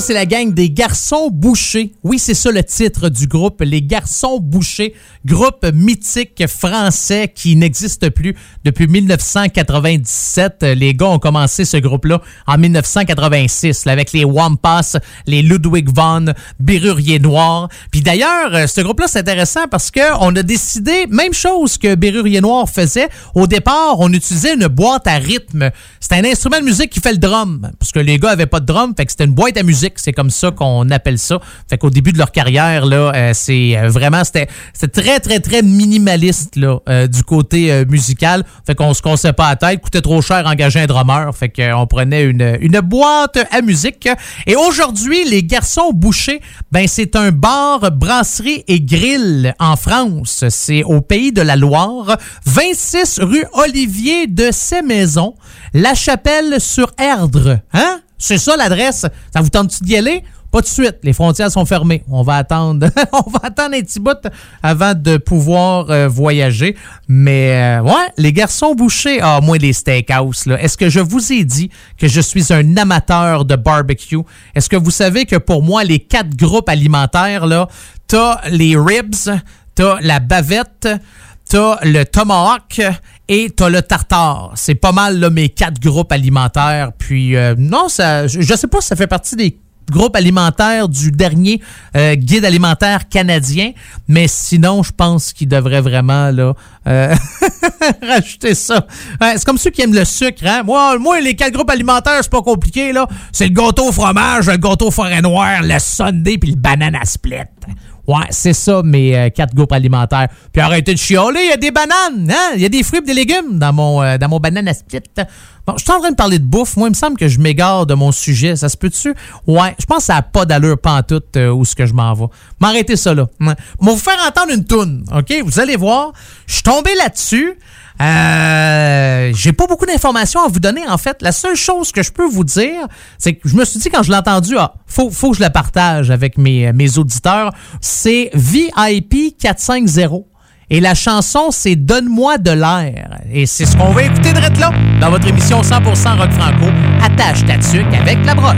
C'est la gang des Garçons Bouchés. Oui, c'est ça le titre du groupe, les Garçons Bouchés, groupe mythique français qui n'existe plus depuis 1997. Les gars ont commencé ce groupe-là en 1986 là, avec les Wampas, les Ludwig von, Bérurier Noir. Puis d'ailleurs, euh, ce groupe-là, c'est intéressant parce que on a décidé, même chose que Bérurier Noir faisait. Au départ, on utilisait une boîte à rythme. C'est un instrument de musique qui fait le drum. Parce que les gars avaient pas de drum, fait que c'était une boîte à musique. C'est comme ça qu'on appelle ça. Fait qu'au début de leur carrière, là, euh, c'est euh, vraiment, c'était très, très, très minimaliste, là, euh, du côté musical. Fait qu'on se cassait pas la tête. Coûtait trop cher engager un drummer. Fait qu'on prenait une, boîte à musique. Et aujourd'hui, les garçons bouchés, ben, c'est un bar, brasserie et grill en France. C'est au pays de la Loire. 26 rue Olivier de Ces-Maisons. La Chapelle sur Erdre. Hein? C'est ça l'adresse. Ça vous tente d'y aller? Pas de suite. Les frontières sont fermées. On va attendre. on va attendre un petit bout avant de pouvoir euh, voyager. Mais euh, ouais, les garçons bouchés. Ah, moi, les steakhouse, là. Est-ce que je vous ai dit que je suis un amateur de barbecue? Est-ce que vous savez que pour moi, les quatre groupes alimentaires, là, t'as les ribs, t'as la bavette, t'as le tomahawk et t'as le tartare. C'est pas mal là, mes quatre groupes alimentaires. Puis euh, non, ça, je, sais pas si ça fait partie des groupes alimentaires du dernier euh, guide alimentaire canadien, mais sinon, je pense qu'il devrait vraiment là euh, rajouter ça. C'est comme ceux qui aiment le sucre, hein? Moi, moi, les quatre groupes alimentaires, c'est pas compliqué, là. C'est le gâteau au fromage, le gâteau forêt noire, le sundae puis le banana split. Ouais, c'est ça, mes euh, quatre groupes alimentaires. Puis arrêtez de chialer, il y a des bananes, hein? Il y a des fruits et des légumes dans mon, euh, dans mon banana split. Bon, je suis en train de parler de bouffe. Moi, il me semble que je m'égare de mon sujet. Ça se peut-tu? Ouais, je pense que ça n'a pas d'allure pantoute euh, où ce que je m'en vais. M'arrêtez ça, là. Moi, vous faire entendre une toune, OK? Vous allez voir. Je suis tombé là-dessus. Euh, j'ai pas beaucoup d'informations à vous donner en fait. La seule chose que je peux vous dire, c'est que je me suis dit quand je l'ai entendu, ah, faut, faut que je la partage avec mes, mes auditeurs. C'est VIP 450. Et la chanson, c'est Donne-moi de l'air. Et c'est ce qu'on va écouter de là dans votre émission 100% rock franco. Attache ta tuque avec la broche.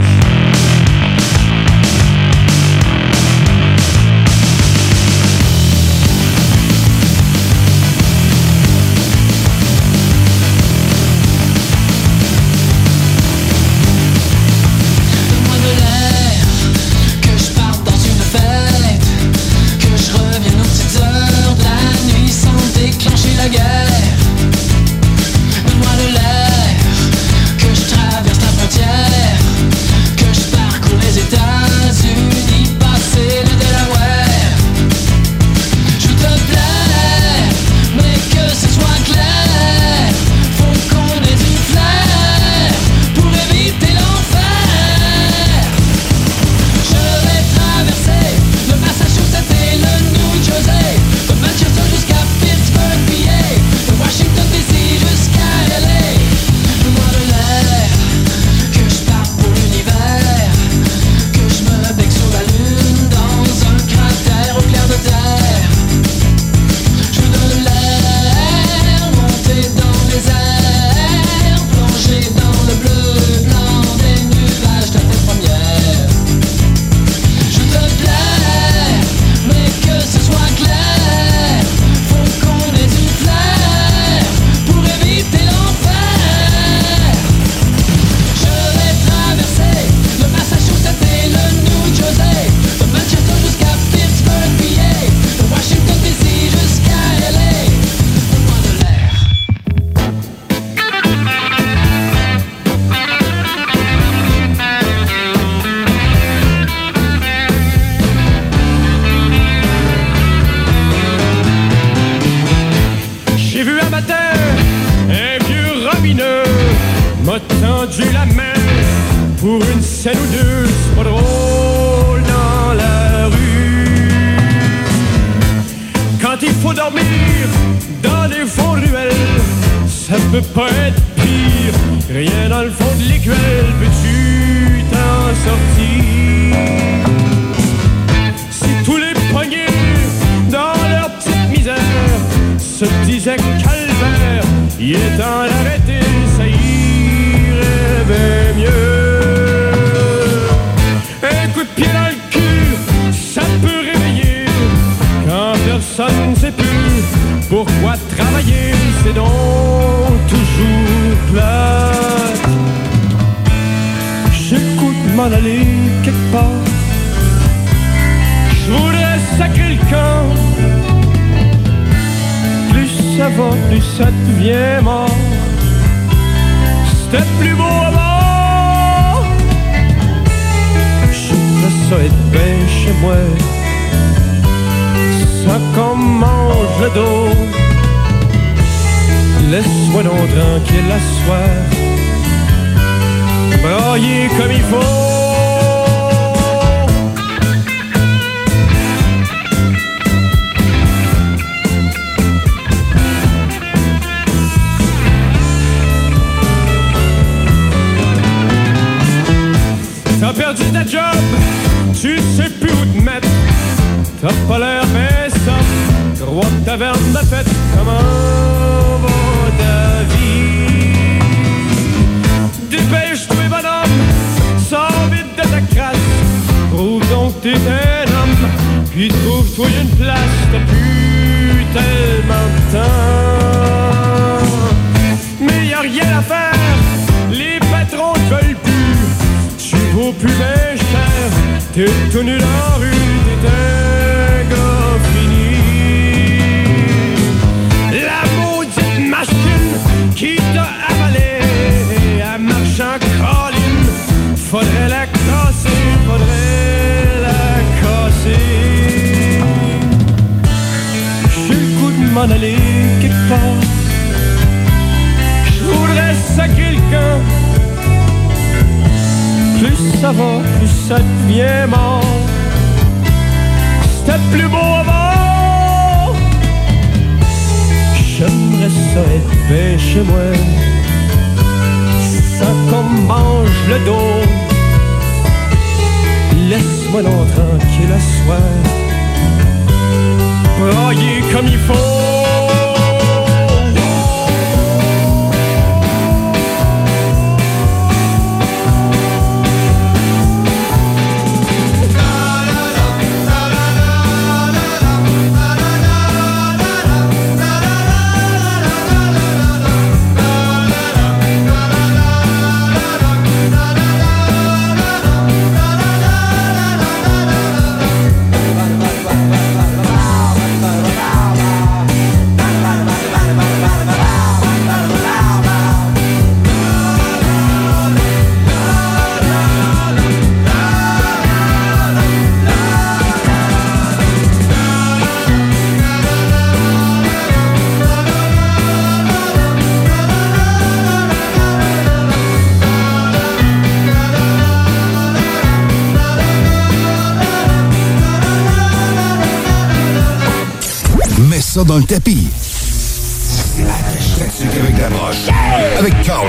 ça dans le tapis. Avec la broche. Avec Carl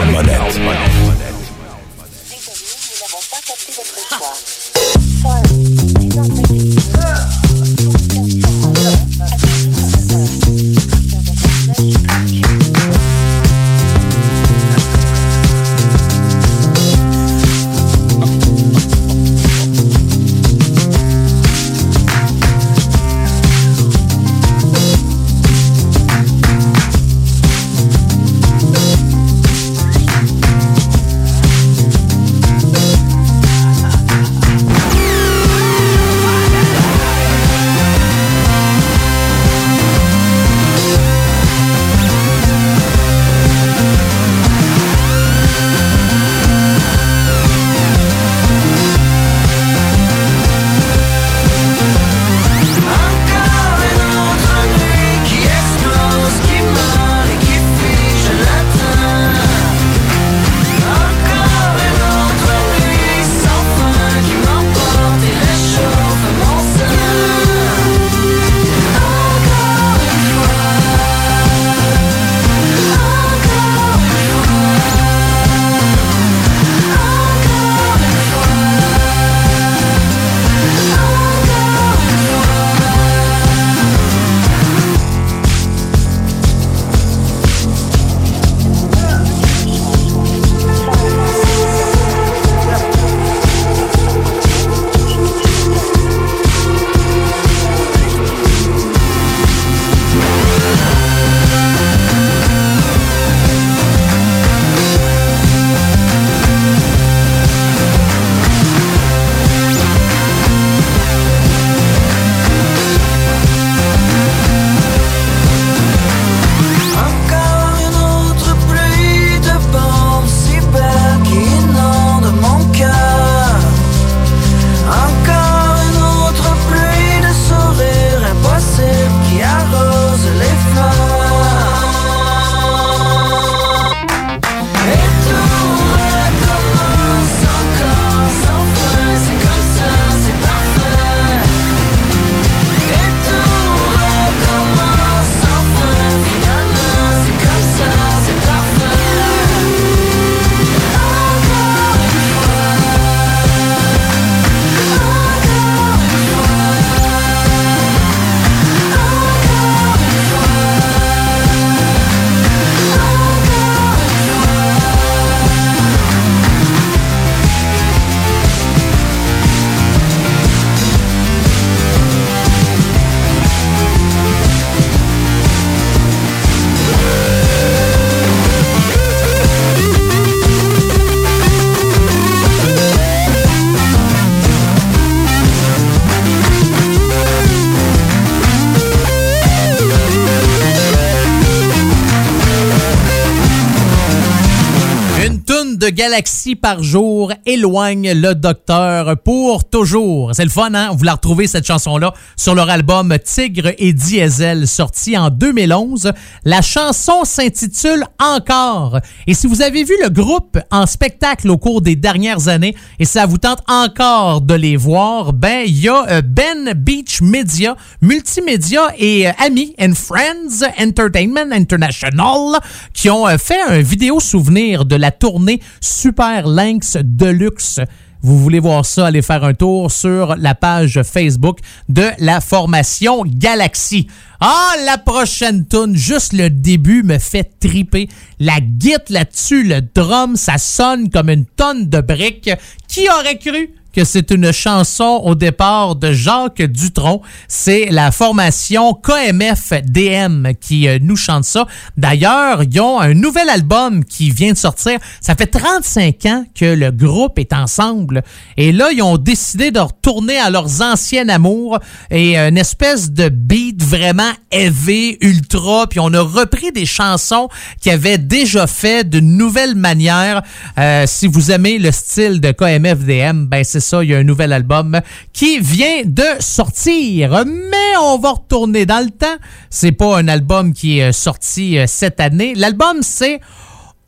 par jour éloignent le docteur pour toujours. C'est le fun, hein? Vous la retrouvez, cette chanson-là, sur leur album Tigre et Diesel, sorti en 2011. La chanson s'intitule Encore. Et si vous avez vu le groupe en spectacle au cours des dernières années et ça vous tente encore de les voir, ben, il y a euh, Ben Beach Media, multimédia et euh, Amis and Friends Entertainment International qui ont euh, fait un vidéo souvenir de la tournée Super Lynx Deluxe. Vous voulez voir ça, allez faire un tour sur la page Facebook de la formation Galaxy. Ah, la prochaine tune, juste le début me fait triper. La guite là-dessus, le drum, ça sonne comme une tonne de briques. Qui aurait cru? Que c'est une chanson au départ de Jacques Dutronc. C'est la formation KMF DM qui euh, nous chante ça. D'ailleurs, ils ont un nouvel album qui vient de sortir. Ça fait 35 ans que le groupe est ensemble. Et là, ils ont décidé de retourner à leurs anciens amours et une espèce de beat vraiment heavy, ultra. Puis on a repris des chansons qu'ils avaient déjà fait d'une nouvelle manière. Euh, si vous aimez le style de KMF DM, ben c'est ça, il y a un nouvel album qui vient de sortir. Mais on va retourner dans le temps. C'est pas un album qui est sorti euh, cette année. L'album, c'est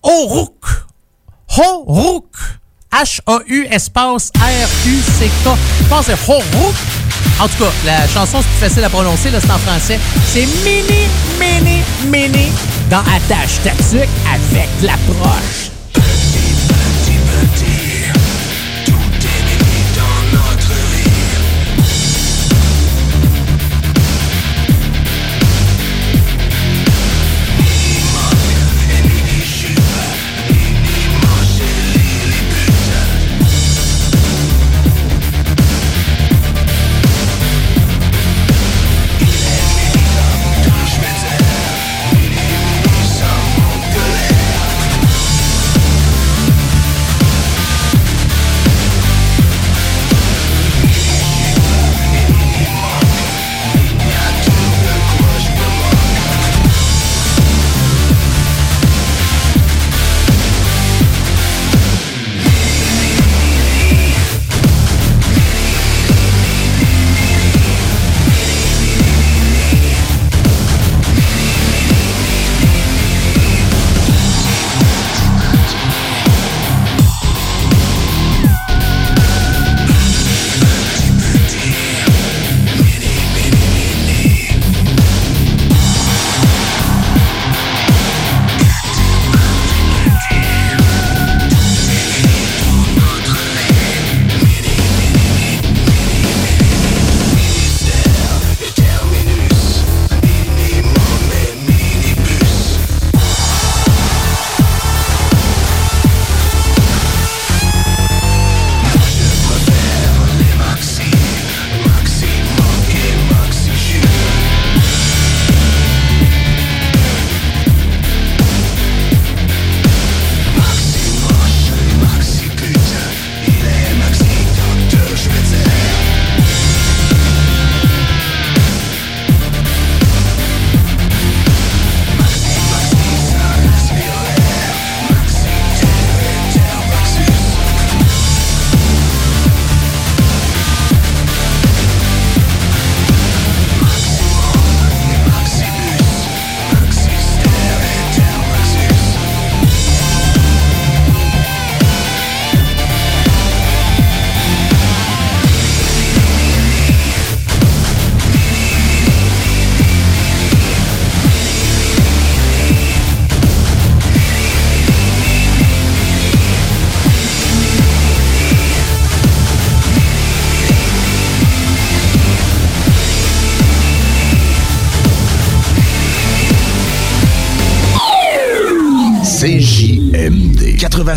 Horuk. Horuk. H-A-U espace R-U-C-K. Je pense que c'est Horuk. En tout cas, la chanson, c'est plus facile à prononcer, là, c'est en français. C'est Mini, Mini, Mini dans Attache Tatuc avec l'approche.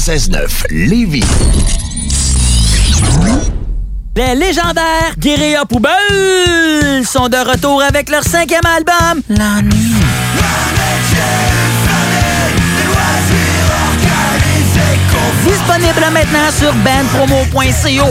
96.9 Lévis. Les légendaires Guérilla Poubelle sont de retour avec leur cinquième album, La Nuit. Disponible maintenant sur bandpromo.co.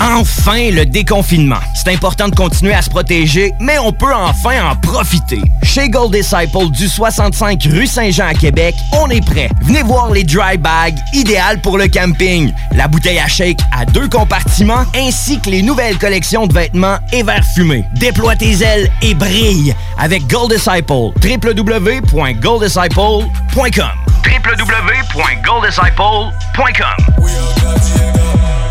Enfin, le déconfinement. C'est important de continuer à se protéger, mais on peut enfin en profiter. Chez Gold Disciple du 65 rue Saint-Jean à Québec, on est prêt. Venez voir les dry bags, idéales pour le camping. La bouteille à shake à deux compartiments, ainsi que les nouvelles collections de vêtements et verres fumés. Déploie tes ailes et brille avec Gold Disciple. www.golddisciple.com www.golddisciple.com Point com.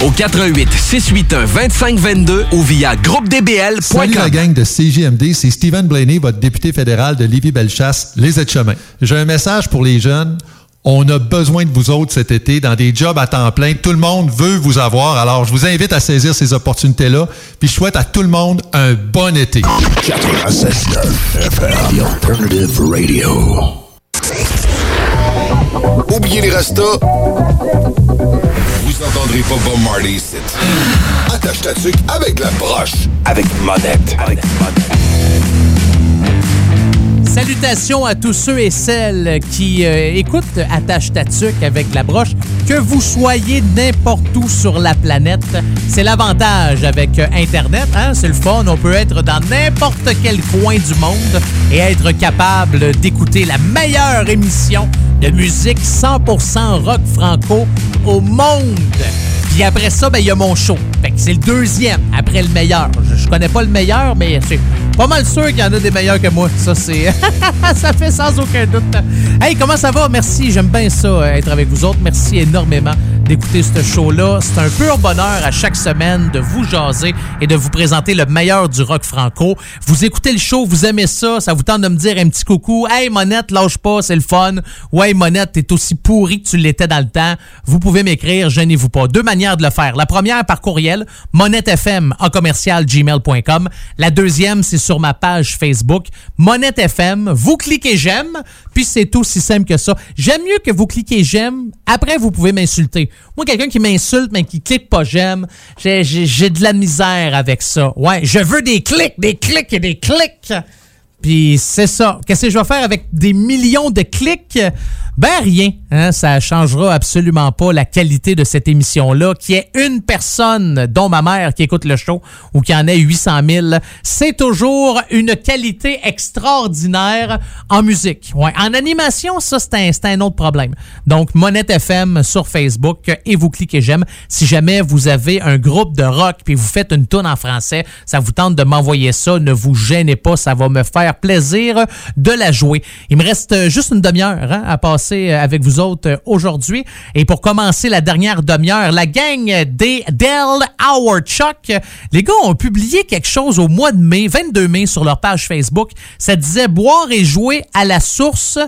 au 88 681 2522 ou via groupedbl.com. Salut la gang de CJMD, c'est Stephen Blaney, votre député fédéral de Lévis-Bellechasse, les aides-chemins. J'ai un message pour les jeunes. On a besoin de vous autres cet été dans des jobs à temps plein. Tout le monde veut vous avoir. Alors, je vous invite à saisir ces opportunités-là. Puis, je souhaite à tout le monde un bon été. 96.9 FM, The Alternative Radio. Oubliez les restos. Vous entendrez pas Bob Marley ici. Attache ta tuque avec la broche. Avec monette. Avec Salutations à tous ceux et celles qui euh, écoutent Attache ta tuque avec la broche. Que vous soyez n'importe où sur la planète, c'est l'avantage avec euh, Internet. Hein? C'est le fun. On peut être dans n'importe quel coin du monde et être capable d'écouter la meilleure émission de musique 100% rock franco au monde. Puis après ça, ben, il y a mon show. Fait que c'est le deuxième, après le meilleur. Je, je connais pas le meilleur, mais c'est pas mal sûr qu'il y en a des meilleurs que moi. Ça, c'est. ça fait sans aucun doute. Hey, comment ça va? Merci. J'aime bien ça, euh, être avec vous autres. Merci énormément d'écouter ce show-là. C'est un pur bonheur à chaque semaine de vous jaser et de vous présenter le meilleur du rock franco. Vous écoutez le show, vous aimez ça, ça vous tente de me dire un petit coucou. Hey, Monette, lâche pas, c'est le fun. Ouais, Monette, t'es aussi pourri que tu l'étais dans le temps. Vous pouvez m'écrire, gênez-vous pas. Deux manières de le faire. La première par courriel, monettefm en commercial gmail.com. La deuxième, c'est sur ma page Facebook, Monette FM. Vous cliquez j'aime, puis c'est aussi simple que ça. J'aime mieux que vous cliquez j'aime. Après, vous pouvez m'insulter. Moi, quelqu'un qui m'insulte, mais qui clique pas j'aime, j'ai- j'ai j'ai de la misère avec ça. Ouais, je veux des clics, des clics et des clics. Puis c'est ça. Qu'est-ce que je vais faire avec des millions de clics? Ben rien. Hein? Ça changera absolument pas la qualité de cette émission-là. Qu'il y ait une personne, dont ma mère, qui écoute le show, ou qui en ait 800 000, c'est toujours une qualité extraordinaire en musique. Ouais. En animation, ça, c'est un, un autre problème. Donc, Monette FM sur Facebook et vous cliquez j'aime. Si jamais vous avez un groupe de rock puis vous faites une tune en français, ça vous tente de m'envoyer ça, ne vous gênez pas, ça va me faire plaisir de la jouer. Il me reste juste une demi-heure hein, à passer euh, avec vous autres euh, aujourd'hui. Et pour commencer la dernière demi-heure, la gang des Dell Howard Chuck, les gars ont publié quelque chose au mois de mai, 22 mai, sur leur page Facebook. Ça disait boire et jouer à la source,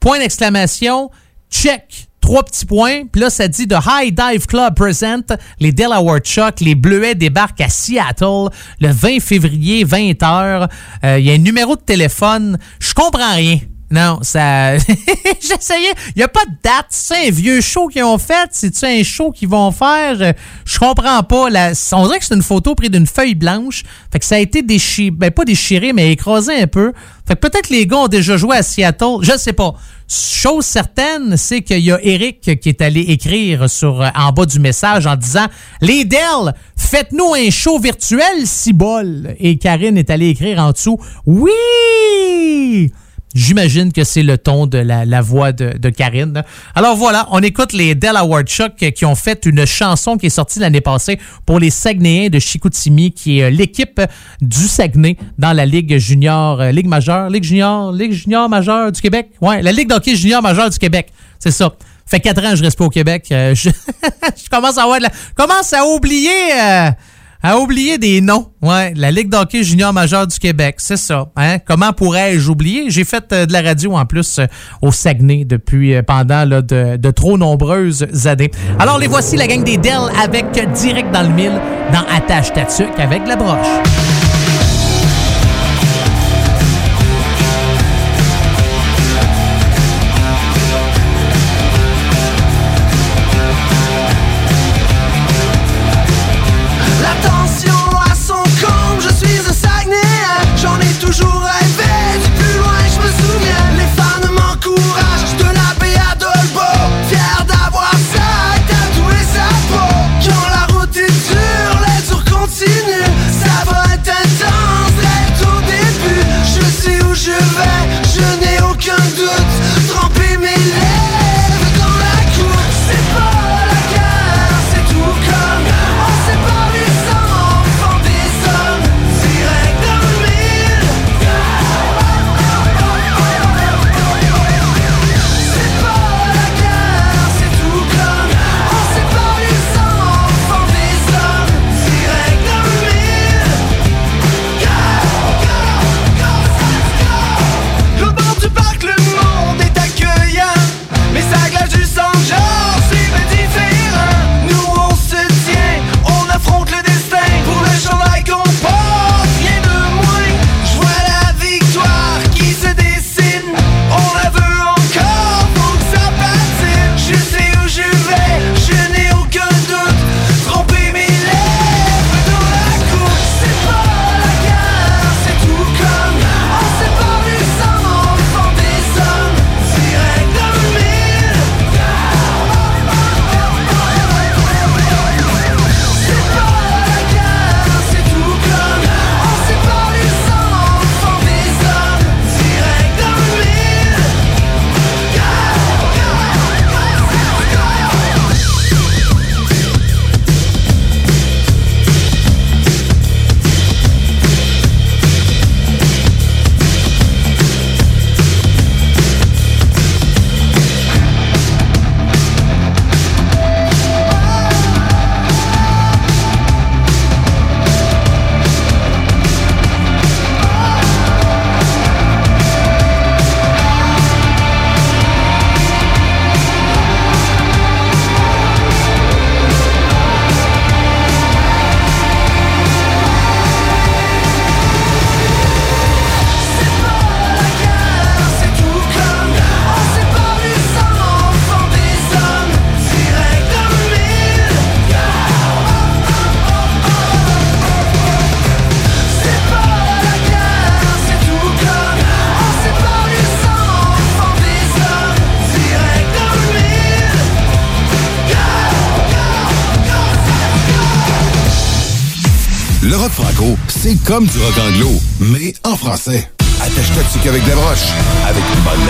point d'exclamation, check. Trois petits points. Puis là, ça dit The High Dive Club present les Delaware Chuck. Les Bleuets débarquent à Seattle le 20 février, 20h. Il y a un numéro de téléphone. Je comprends rien. Non, ça. J'essayais. Il n'y a pas de date. C'est un vieux show qu'ils ont fait? C'est-tu un show qu'ils vont faire? Je, comprends pas. La... On dirait que c'est une photo prise d'une feuille blanche. Fait que ça a été déchiré. Ben, pas déchiré, mais écrasé un peu. Fait que peut-être les gars ont déjà joué à Seattle. Je sais pas. Chose certaine, c'est qu'il y a Eric qui est allé écrire sur, euh, en bas du message en disant Les Dell, faites-nous un show virtuel, si bol. Et Karine est allée écrire en dessous Oui! J'imagine que c'est le ton de la, la voix de, de Karine. Alors voilà, on écoute les Delaware Chuck qui ont fait une chanson qui est sortie l'année passée pour les Saguenayens de Chicoutimi, qui est euh, l'équipe du Saguenay dans la Ligue junior, euh, Ligue majeure, Ligue junior, Ligue junior majeure du Québec. Ouais, la Ligue d'hockey junior majeure du Québec. C'est ça. Fait quatre ans que je reste pas au Québec. Euh, je, je commence à avoir de la, commence à oublier. euh, à oublier des noms. Ouais, la Ligue d'hockey junior majeure du Québec, c'est ça. Hein? Comment pourrais-je oublier? J'ai fait euh, de la radio en plus euh, au Saguenay depuis euh, pendant là, de, de, trop nombreuses années. Alors les voici la gang des Dell avec direct dans le mille dans Attache Tatuc avec la broche. comme du rock anglo, mais en français. Attache-toi dessus qu'avec des broches, avec une bonne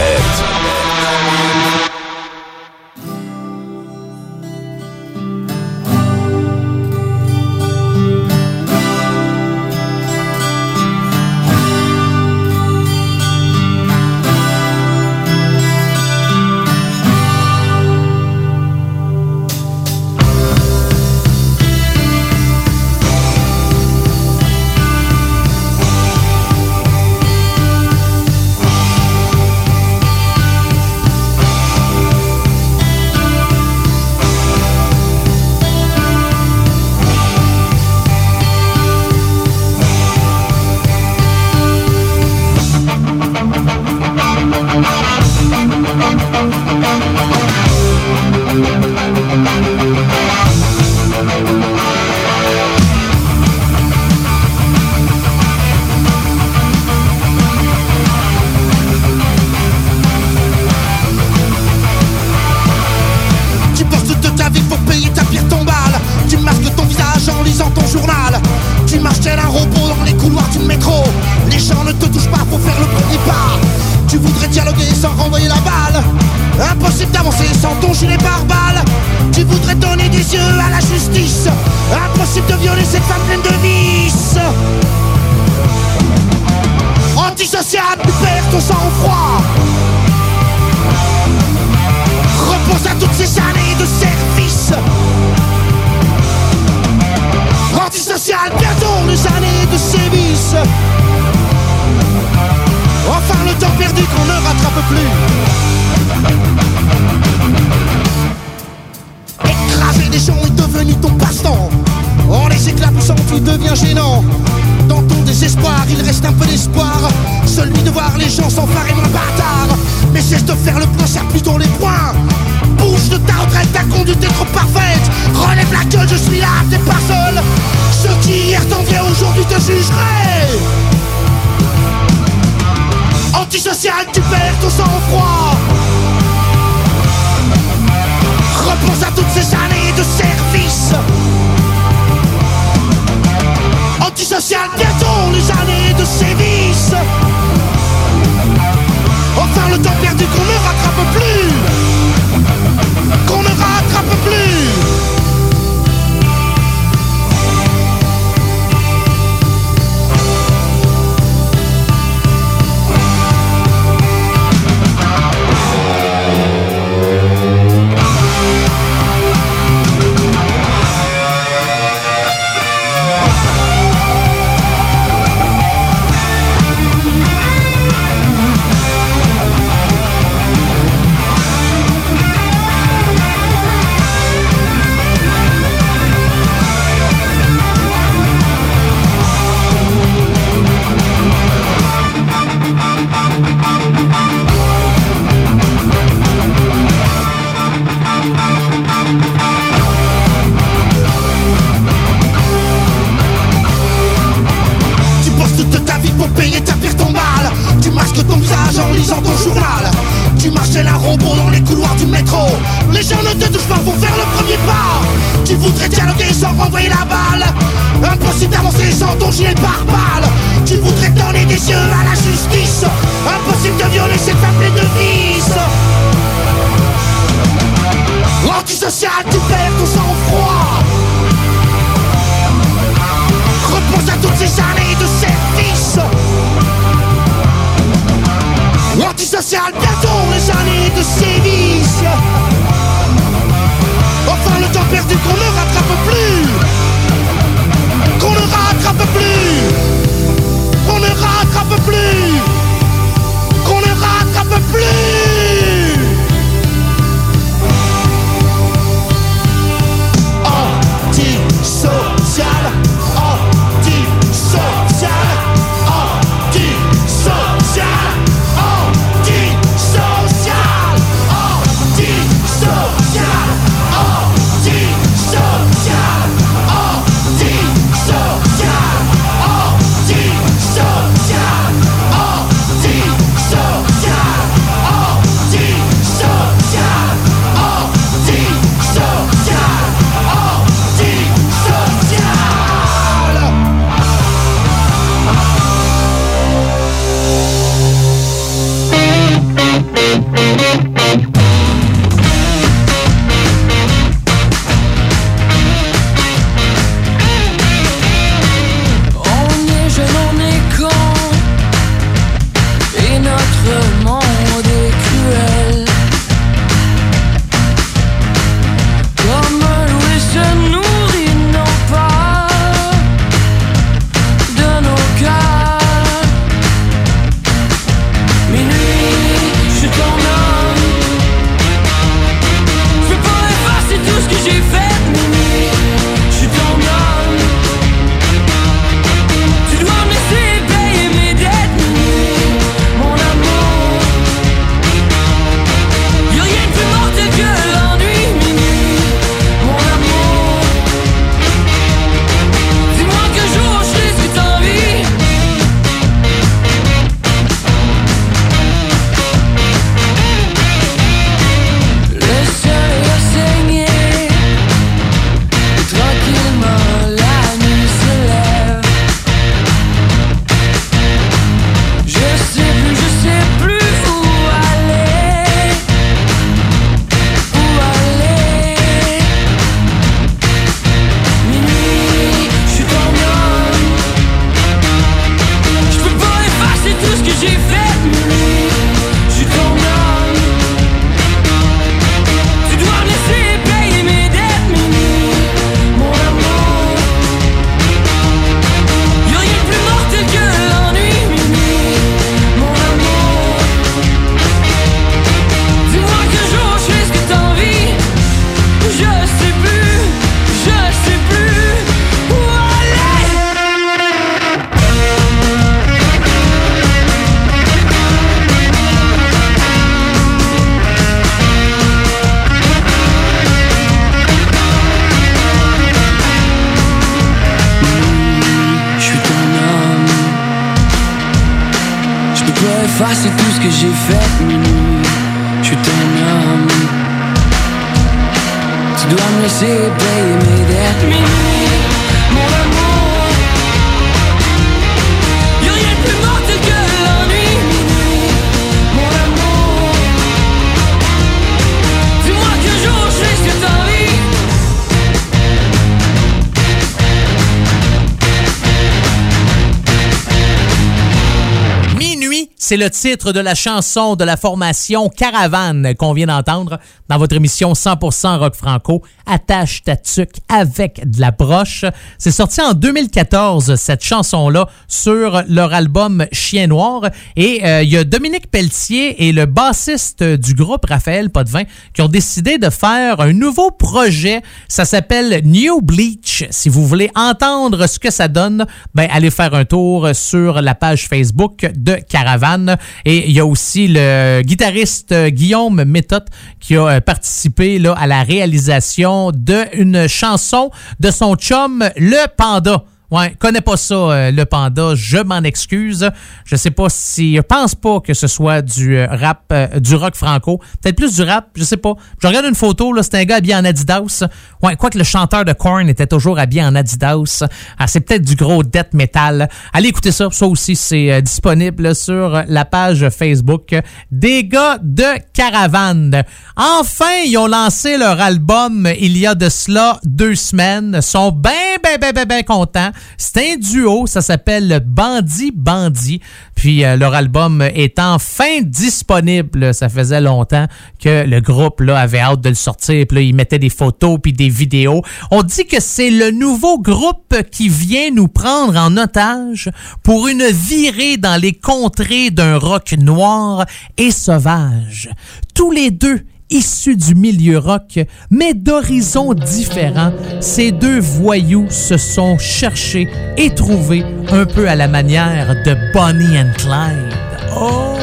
c'est le titre de la chanson de la formation Caravane qu'on vient d'entendre dans votre émission 100% rock franco. Attache ta tuque avec de la broche. C'est sorti en 2014 cette chanson-là sur leur album Chien Noir et euh, il y a Dominique Pelletier et le bassiste du groupe Raphaël Potvin qui ont décidé de faire un nouveau projet. Ça s'appelle New Bleach. Si vous voulez entendre ce que ça donne, ben allez faire un tour sur la page Facebook de Caravane. Et il y a aussi le guitariste euh, Guillaume Méthode qui a euh, participé là, à la réalisation d'une chanson de son chum Le Panda. Ouais, connais pas ça, euh, le panda. Je m'en excuse. Je sais pas si. Je pense pas que ce soit du euh, rap, euh, du rock franco. Peut-être plus du rap, je sais pas. Je regarde une photo, là, c'est un gars habillé en Adidas. Ouais, quoique le chanteur de Korn était toujours habillé en Adidas. Ah, c'est peut-être du gros death metal. Allez écouter ça. Ça aussi, c'est disponible sur la page Facebook des gars de Caravane. Enfin, ils ont lancé leur album il y a de cela deux semaines. Ils sont bien, bien, bien, bien, bien contents. C'est un duo, ça s'appelle Bandit Bandit. Puis euh, leur album est enfin disponible. Ça faisait longtemps que le groupe là, avait hâte de le sortir. Puis là, ils mettaient des photos puis des vidéos. On dit que c'est le nouveau groupe qui vient nous prendre en otage pour une virée dans les contrées d'un rock noir et sauvage. Tous les deux issus du milieu rock, mais d'horizons différents, ces deux voyous se sont cherchés et trouvés un peu à la manière de Bonnie and Clyde. Oh!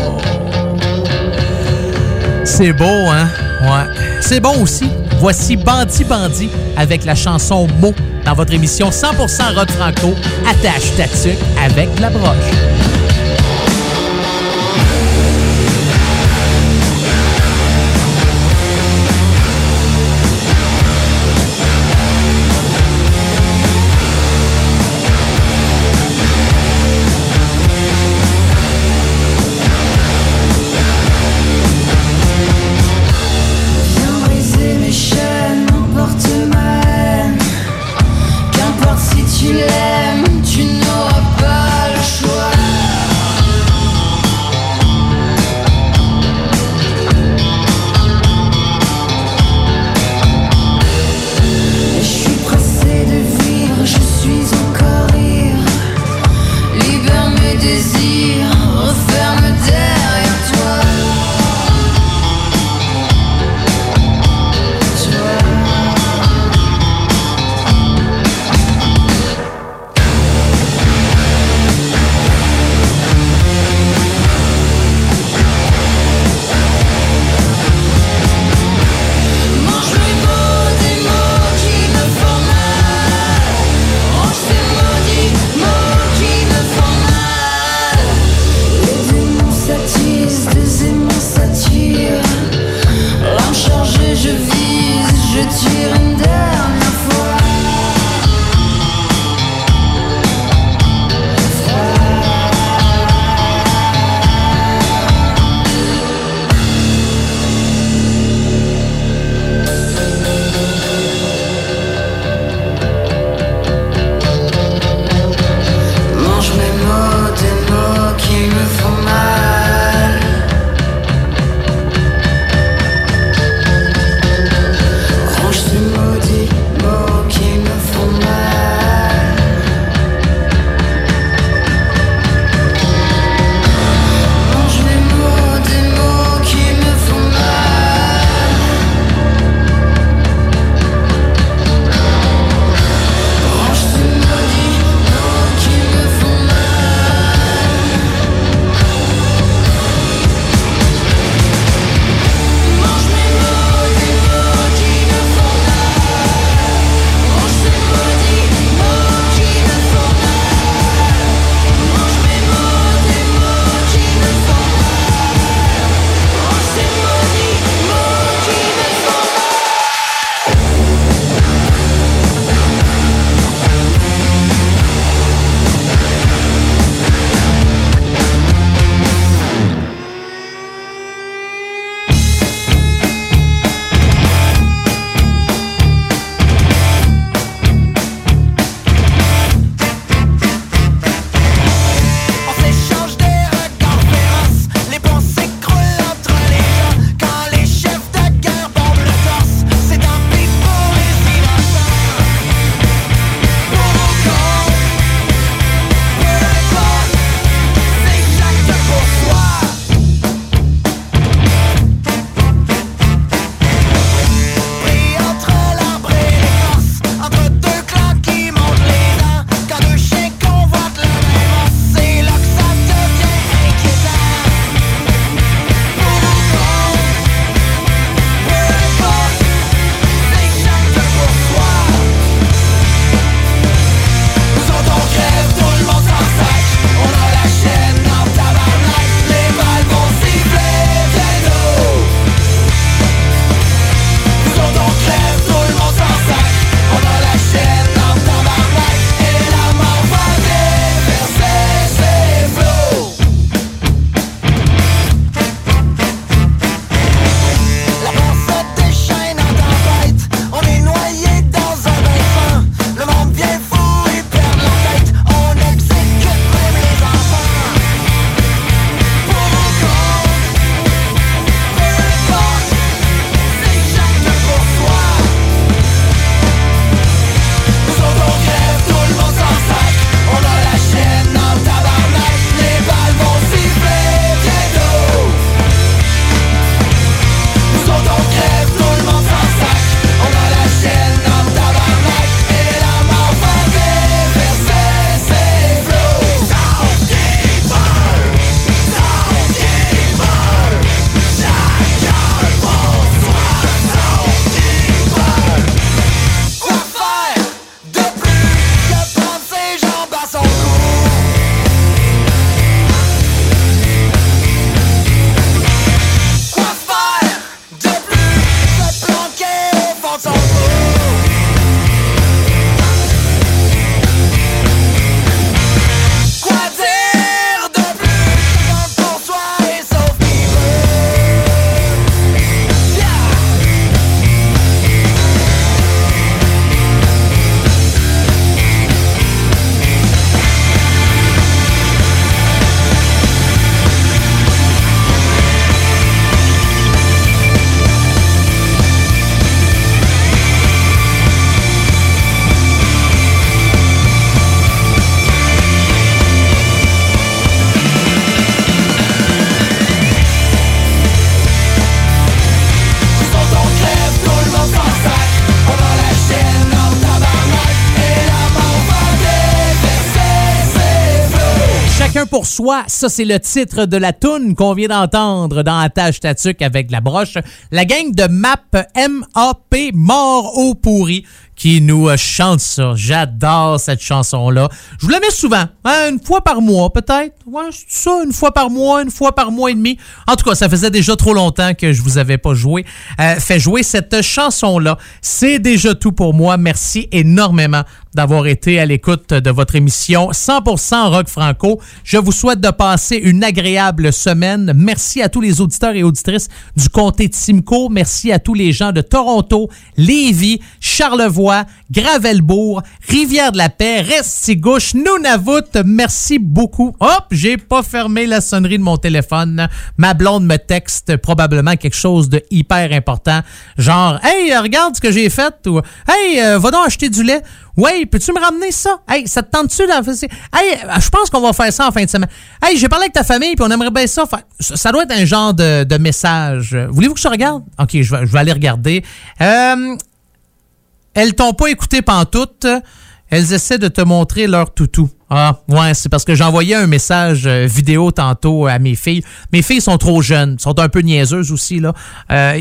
C'est beau, hein? Ouais. C'est bon aussi. Voici Bandit Bandit avec la chanson Mo dans votre émission 100% rock franco. Attache ta avec la broche. Soi, ça c'est le titre de la toune qu'on vient d'entendre dans Attache Tatuc avec la broche. La gang de MAP MAP Mort au pourri qui nous euh, chante ça. J'adore cette chanson-là. Je vous la mets souvent, hein, une fois par mois peut-être. Ouais, ça, une fois par mois, une fois par mois et demi. En tout cas, ça faisait déjà trop longtemps que je vous avais pas joué, euh, fait jouer cette chanson-là. C'est déjà tout pour moi. Merci énormément d'avoir été à l'écoute de votre émission 100% Rock Franco. Je vous souhaite de passer une agréable semaine. Merci à tous les auditeurs et auditrices du comté de Simcoe. Merci à tous les gens de Toronto, Lévis, Charlevoix, Gravelbourg, Rivière-de-la-Paix, Restigouche, Nunavut. Merci beaucoup. Hop, j'ai pas fermé la sonnerie de mon téléphone. Ma blonde me texte probablement quelque chose de hyper important. Genre, hey, regarde ce que j'ai fait ou hey, euh, va donc acheter du lait. Ouais, peux-tu me ramener ça? Hey, ça te tente-tu? Là? Hey, je pense qu'on va faire ça en fin de semaine. Hey, j'ai parlé avec ta famille, puis on aimerait bien ça. faire- Ça doit être un genre de, de message. Voulez-vous que je regarde? OK, je vais, je vais aller regarder. Euh, elles t'ont pas écouté pantoute. Elles essaient de te montrer leur toutou. Ah, ouais, c'est parce que envoyé un message euh, vidéo tantôt à mes filles. Mes filles sont trop jeunes, sont un peu niaiseuses aussi, là. Euh,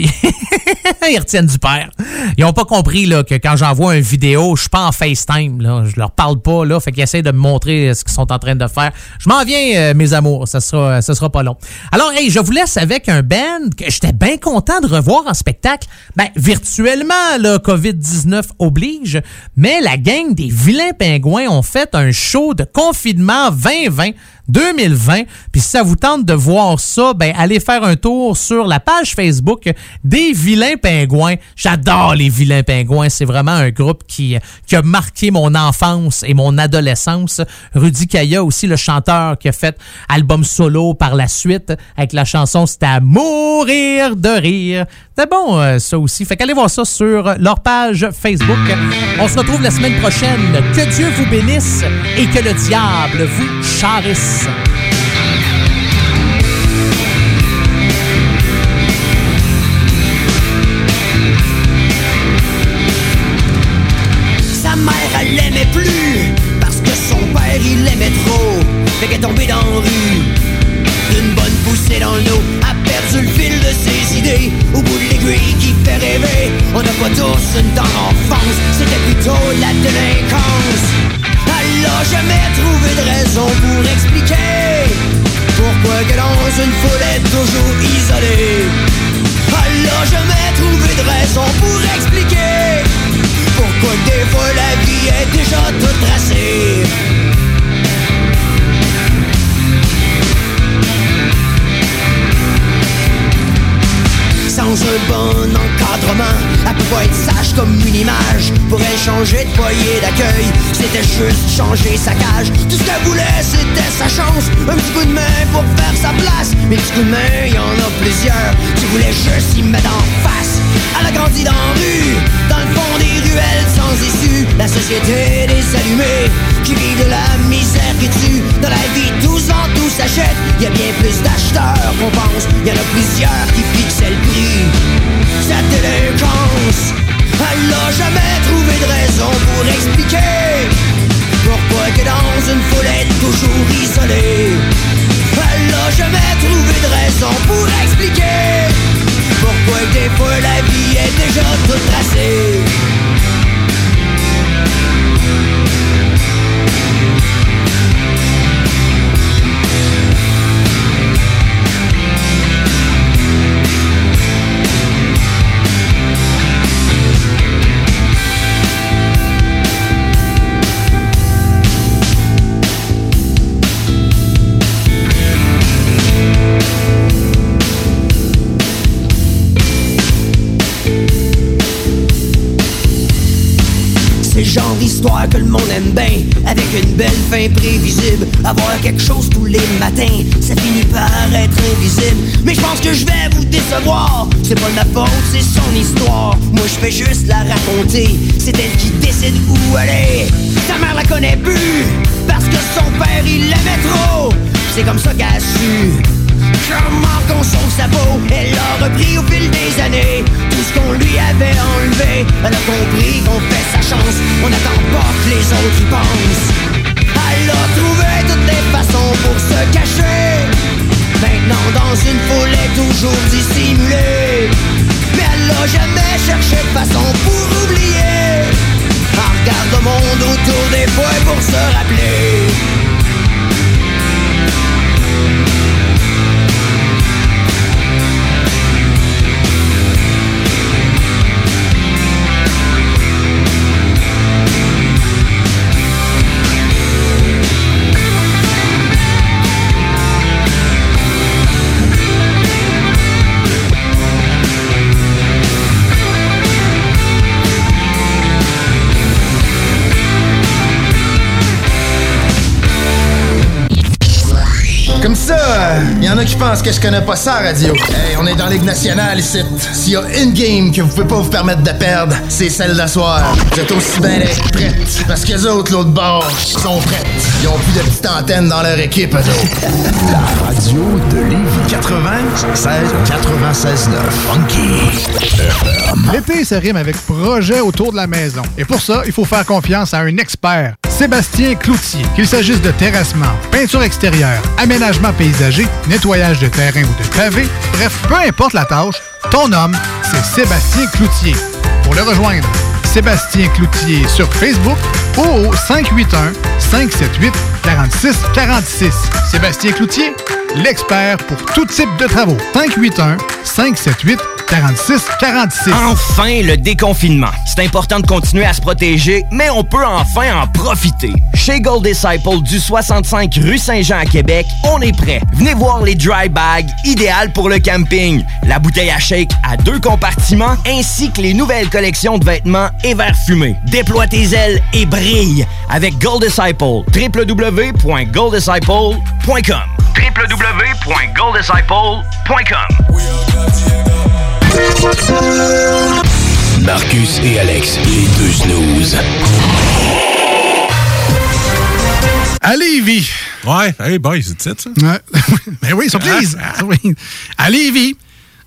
ils retiennent du père. Ils ont pas compris, là, que quand j'envoie une vidéo, je suis pas en FaceTime, là. Je leur parle pas, là. Fait qu'ils essaient de me montrer ce qu'ils sont en train de faire. Je m'en viens, euh, mes amours. Ça sera, sera pas long. Alors, hey, je vous laisse avec un band que j'étais bien content de revoir en spectacle. Ben, virtuellement, là, COVID-19 oblige. Mais la gang des vilains pingouins ont fait un show de confinement 2020. 2020. Puis si ça vous tente de voir ça, ben allez faire un tour sur la page Facebook des Vilains Pingouins. J'adore les Vilains Pingouins. C'est vraiment un groupe qui, qui a marqué mon enfance et mon adolescence. Rudy Kaya aussi, le chanteur qui a fait album solo par la suite avec la chanson C'était à mourir de rire. C'est bon, euh, ça aussi. Fait qu'allez voir ça sur leur page Facebook. On se retrouve la semaine prochaine. Que Dieu vous bénisse et que le diable vous charisse. Sa que un bon encadrement. Elle peut pas être sage comme une image. Pourrait changer de foyer d'accueil C'était juste changer sa cage. Tout ce qu'elle voulait c'était sa chance. Un petit coup de main pour faire sa place. Mais petits coups de main y en a plusieurs Qui voulaient juste y mettre en face Elle a grandi dans rue Dans le fond des ruelles sans issue. La société des allumés Qui vit de la misère qui tue. Dans la vie tous en tout s'achète Y a bien plus d'acheteurs qu'on pense. Y en a plusieurs qui fixaient le prix. Cette délinquance Elle a jamais trouvé de raison pour expliquer Pourquoi que dans une est toujours isolée Elle a jamais trouvé de raison pour expliquer Pourquoi des fois la vie est déjà toute tracée genre d'histoire que le monde aime bien. Avec une belle fin prévisible. Avoir quelque chose tous les matins Ça finit par être invisible. Mais je pense que je vais vous décevoir. C'est pas de ma faute, c'est son histoire. Moi je fais juste la raconter. C'est elle qui décide où aller Sa mère la connaît plus. Parce que son père il l'aimait trop. C'est comme ça qu'elle a su Comment qu'on sauve sa peau Elle a repris au fil des années Tout ce qu'on lui avait enlevé Elle a compris qu'on fait sa chance On n'attend pas que les autres y pensent Elle a trouvé toutes les façons pour me cacher. Maintenant dans une foule est toujours dissimulée. Mais elle l'a jamais cherché de façon pour oublier. Regarde le monde autour des fois pour se rappeler. Il y en a qui pensent que je connais pas ça, radio. Hey, on est dans Ligue nationale ici. S'il y a une game que vous pouvez pas vous permettre de perdre, c'est celle d'asseoir. Vous êtes aussi bien d'être prêtes. Parce que les autres, l'autre bord, sont prêtes. Ils ont plus de petites antennes dans leur équipe, eux autres. La radio de Lévis 96 96 9 Funky. L'été se rime avec projet autour de la maison. Et pour ça, il faut faire confiance à un expert, Sébastien Cloutier. Qu'il s'agisse de terrassement, peinture extérieure, aménagement paysager, nettoyage de terrain ou de pavé, bref, peu importe la tâche, ton homme, c'est Sébastien Cloutier. Pour le rejoindre, Sébastien Cloutier sur Facebook ou au 581 578 46 46. Sébastien Cloutier, l'expert pour tout type de travaux. 581 578 46 46. Enfin, le déconfinement. C'est important de continuer à se protéger, mais on peut enfin en profiter. Chez Gold Disciple du 65 rue Saint-Jean à Québec, on est prêt. Venez voir les dry bags, idéales pour le camping. La bouteille à shake à deux compartiments, ainsi que les nouvelles collections de vêtements et verres fumés. Déploie tes ailes et brille avec Gold Disciple. www.golddisciple.com www.golddisciple.com Marcus et Alex, les deux snooze. À Lévis. Ouais, hey boy, c'est ça? Ouais. Ben oui, surprise. Oui. À Lévis,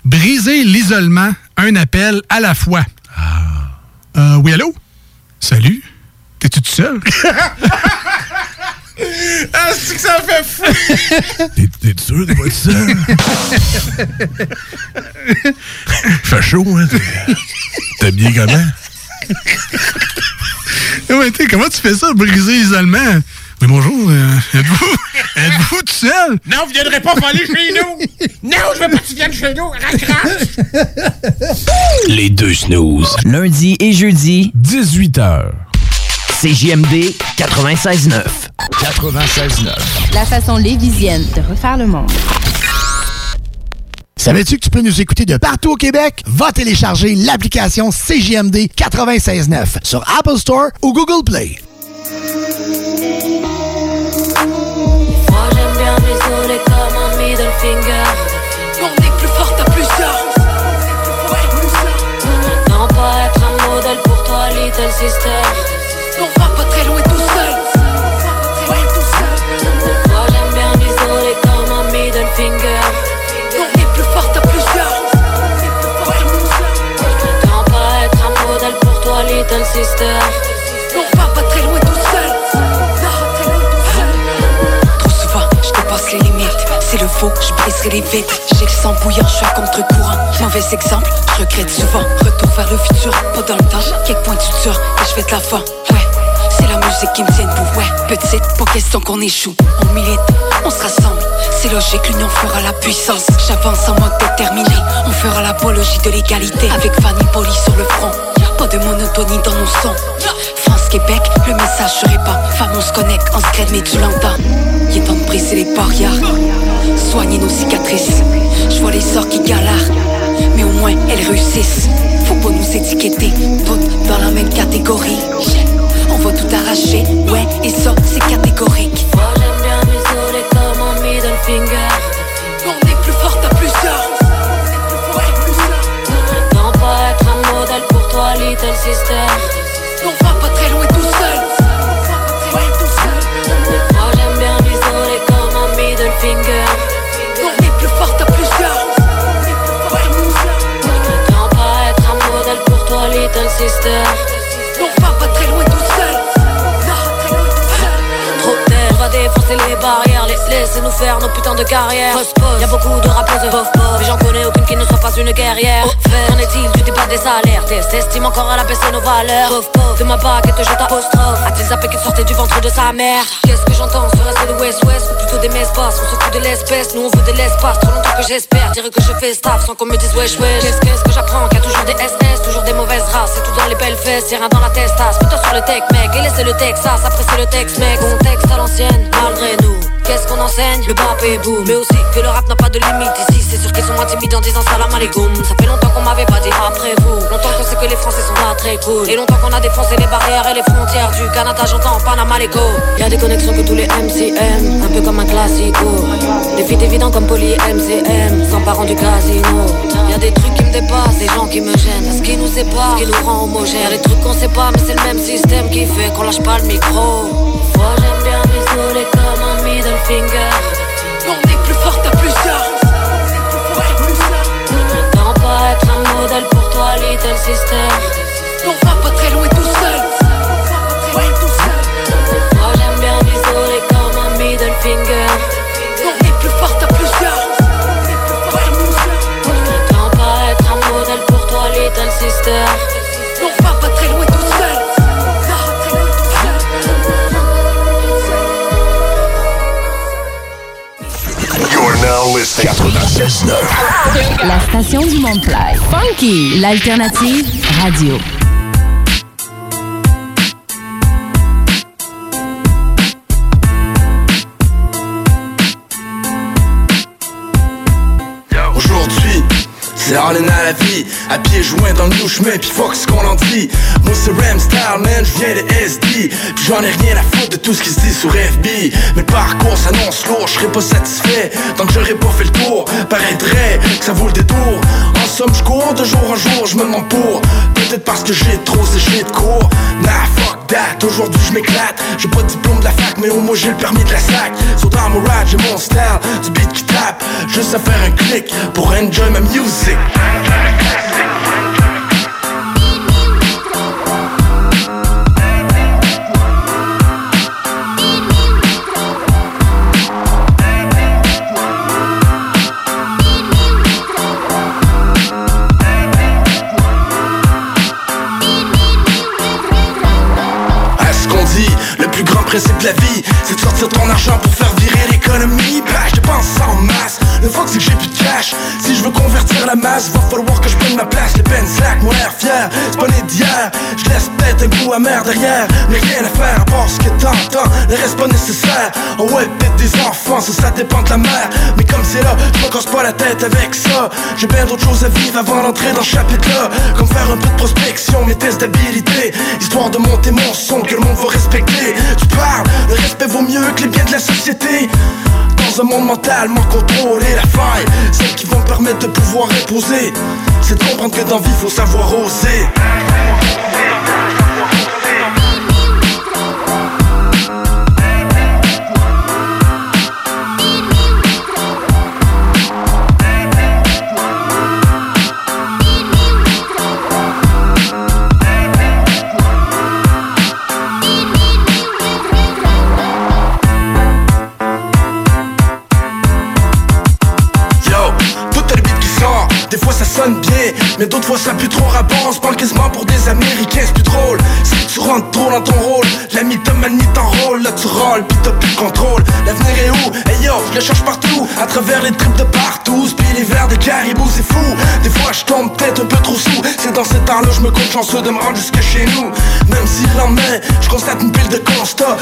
briser l'isolement, un appel à la fois. Euh, oui, allô? Salut? T'es-tu tout seul? Ah, c'est que ça fait fou! T'es sûr de pas seul? Fait chaud, hein? T'es bien comment? Ouais, t'sais, comment tu fais ça, briser l'isolement? Oui, bonjour. euh, êtes-vous êtes-vous tout seul? Non, vous viendrez pas voler chez nous! Non, je veux pas que tu viennes chez nous! Raccroche! Les deux snooze. Lundi et jeudi, 18h. CJMD 96.9. 96.9. La façon lévisienne de refaire le monde. Savais-tu que tu peux nous écouter de partout au Québec? Va télécharger l'application CJMD 96.9 sur Apple Store ou Google Play. Moi j'aime sister. On va pas très loin tout seul. Trop souvent, je dépasse les limites. C'est le faux, je briserai les vitres. J'ai le sang bouillant, je suis à contre-courant. Mauvais exemple, je regrette souvent. Retour vers le futur, pas dans le temps. Quelques points de suture et je vais de l'avant. Ouais, c'est la musique qui me tient debout. Ouais, petite, pas question qu'on échoue. On milite, on se rassemble. C'est logique, l'union fera la puissance. J'avance en mode déterminé. On fera l'apologie de l'égalité. Avec Fanny Poli sur le front. Pas de monotonie dans nos sons. France, Québec, le message se répand. Femme, on se connecte, on se crée, mais tu l'entends. Il est temps de briser les barrières. Soigner nos cicatrices. Je vois les sorts qui galèrent. Mais au moins, elles réussissent. Faut pas nous étiqueter, toutes dans la même catégorie. On va tout arracher, ouais, et ça, c'est catégorique. Moi j'aime bien comme. Little sister. On va pas très loin tout seul. Moi j'aime bien m'isoler comme un middle finger. On est plus fort à plusieurs. Non pas être un modèle pour toi, little sister. Les barrières. les laissez-nous faire nos putains de carrière. Y'a beaucoup de rappeuses, bof bof, mais j'en connais aucune qui ne soit pas une guerrière. Qu'en est-il du débat des salaires? Test estime encore à la baisser nos valeurs. Bof bof, fais-moi pas que te jette apostrophe. A-t-il zappé qu'il sortait du ventre de sa mère Qu'est-ce que j'entends? Sur reste de West West ou plutôt des messes-passes On se fout de l'espèce, nous on veut de l'espace. Trop longtemps que j'espère, dire que je fais staff sans qu'on me dise wesh wesh. Qu'est-ce que j'apprends? Qu'il y a toujours des SS, toujours des mauvaises races. C'est tout dans les belles fesses, c'est rien dans la testasse. Plutôt sur le tech mec, et laissez le Texas, après c'est le texte mec. Contexte à l'ancienne, malgré Qu'est-ce qu'on enseigne? Le bap et boom. Mais aussi que le rap n'a pas de limite. Ici C'est sûr qu'ils sont intimides en disant salam alaikum. Ça fait longtemps qu'on m'avait pas dit après vous. Longtemps qu'on sait que les Français sont pas très cool. Et longtemps qu'on a défoncé les barrières et les frontières Du Canada j'entends Panama go Y'a des connexions que tous les MCM Un peu comme un classico. Des feats évidents comme Poly MCM Sans parents du casino. Y'a des trucs qui me dépassent Des gens qui me gênent. Ce qui nous sépare, ce qui nous rend homogènes Y'a des trucs qu'on sait pas mais c'est le même système qui fait qu'on lâche pas le micro comme un middle finger On est plus fort à plusieurs Ne prétends pas être un modèle pour toi little sister. On va pas très loin tout seul. Moi j'aime bien m'isoler comme un middle finger On est plus fort à plusieurs Ne prétends pas être un modèle pour toi little sister now listening 96.9. La station du Mont-Fly. Funky, l'alternative radio. La vie, à dans le new chemin, pis fuck ce qu'on en dit. Moi c'est Ram Star, man, je viens de SD, pis j'en ai rien à foutre de tout ce qui se dit sur FB. Mais le parcours s'annonce lourd, je serai pas satisfait tant que j'aurai pas fait le tour. Paraîtrait que ça vaut le détour. En somme, je cours de jour en jour, je me demande pour. Peut-être parce que j'ai trop séché de cours. Nah, fuck that, aujourd'hui je m'éclate. J'ai pas de diplôme de la fac, mais au moins j'ai le permis de la sac. Sur dans mon ride, j'ai mon style, du beat qui tape. Juste à faire un clic pour enjoy ma music. Principe de la vie, c'est de sortir ton argent pour faire virer l'économie. Bah, je dépense en masse. Le fuck, c'est que j'ai plus de cash. Si je veux convertir la masse, va falloir que je prenne ma place. Les peines sac, mon air fier, c'est pas né d'hier. Je laisse peut-être un goût amer derrière, mais rien à faire à part ce que t'entends. Le reste pas nécessaire. Oh ouais, des enfants, ça, ça dépend de la mère. Mais comme c'est là, je me casse pas la tête avec ça. J'ai bien d'autres choses à vivre avant d'entrer dans ce chapitre-là. Comme faire un peu de prospection, mes tests d'habilité. Histoire de monter mon son que le monde va respecter. Tu parles, le respect vaut mieux que les biens de la société. Dans un monde mentalement contrôlé, la faille, celle qui va me permettre de pouvoir imposer. C'est de comprendre que dans vie, faut savoir oser. Mais d'autres fois ça pue trop rapport, on se parle quasiment pour des américains, c'est plus drôle. Si tu rentres trop dans ton rôle, la mythomanie t'enrôle, là tu rôles, pis t'as plus de contrôle. L'avenir est où? Hey yo, je le cherche partout, à travers les tripes de partout, puis les verres des caribous, c'est fou. Des fois je tombe peut-être un peu trop sous, c'est dans ces temps-là je me compte chanceux de me rendre jusque chez nous.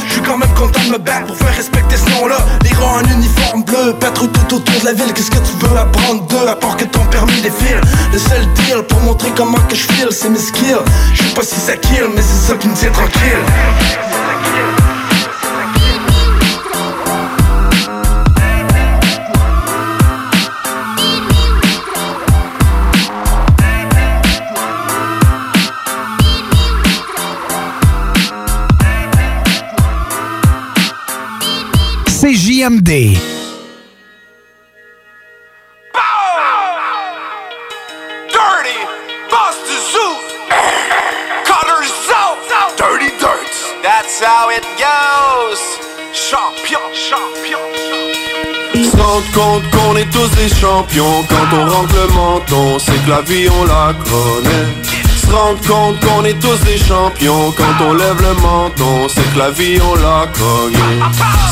Je suis quand même content de me battre pour faire respecter ce nom-là. Les rangs en uniforme bleu, patrouille tout autour de la ville, qu'est-ce que tu veux apprendre d'eux, à part que ton permis défile? Le seul deal pour montrer comment que je file, c'est mes skills. Je sais pas si ça kill, mais c'est ça qui me tient tranquille. CJMD. Dirty, Buster Zoo, Colors out, Dirty Dirt. That's how it goes. champion, champion. Se rendre compte qu'on est tous des champions Quand on rentre le menton, c'est que la vie on la connaît Se rendre compte qu'on est tous des champions. Quand on lève le menton, c'est que la vie on la connaît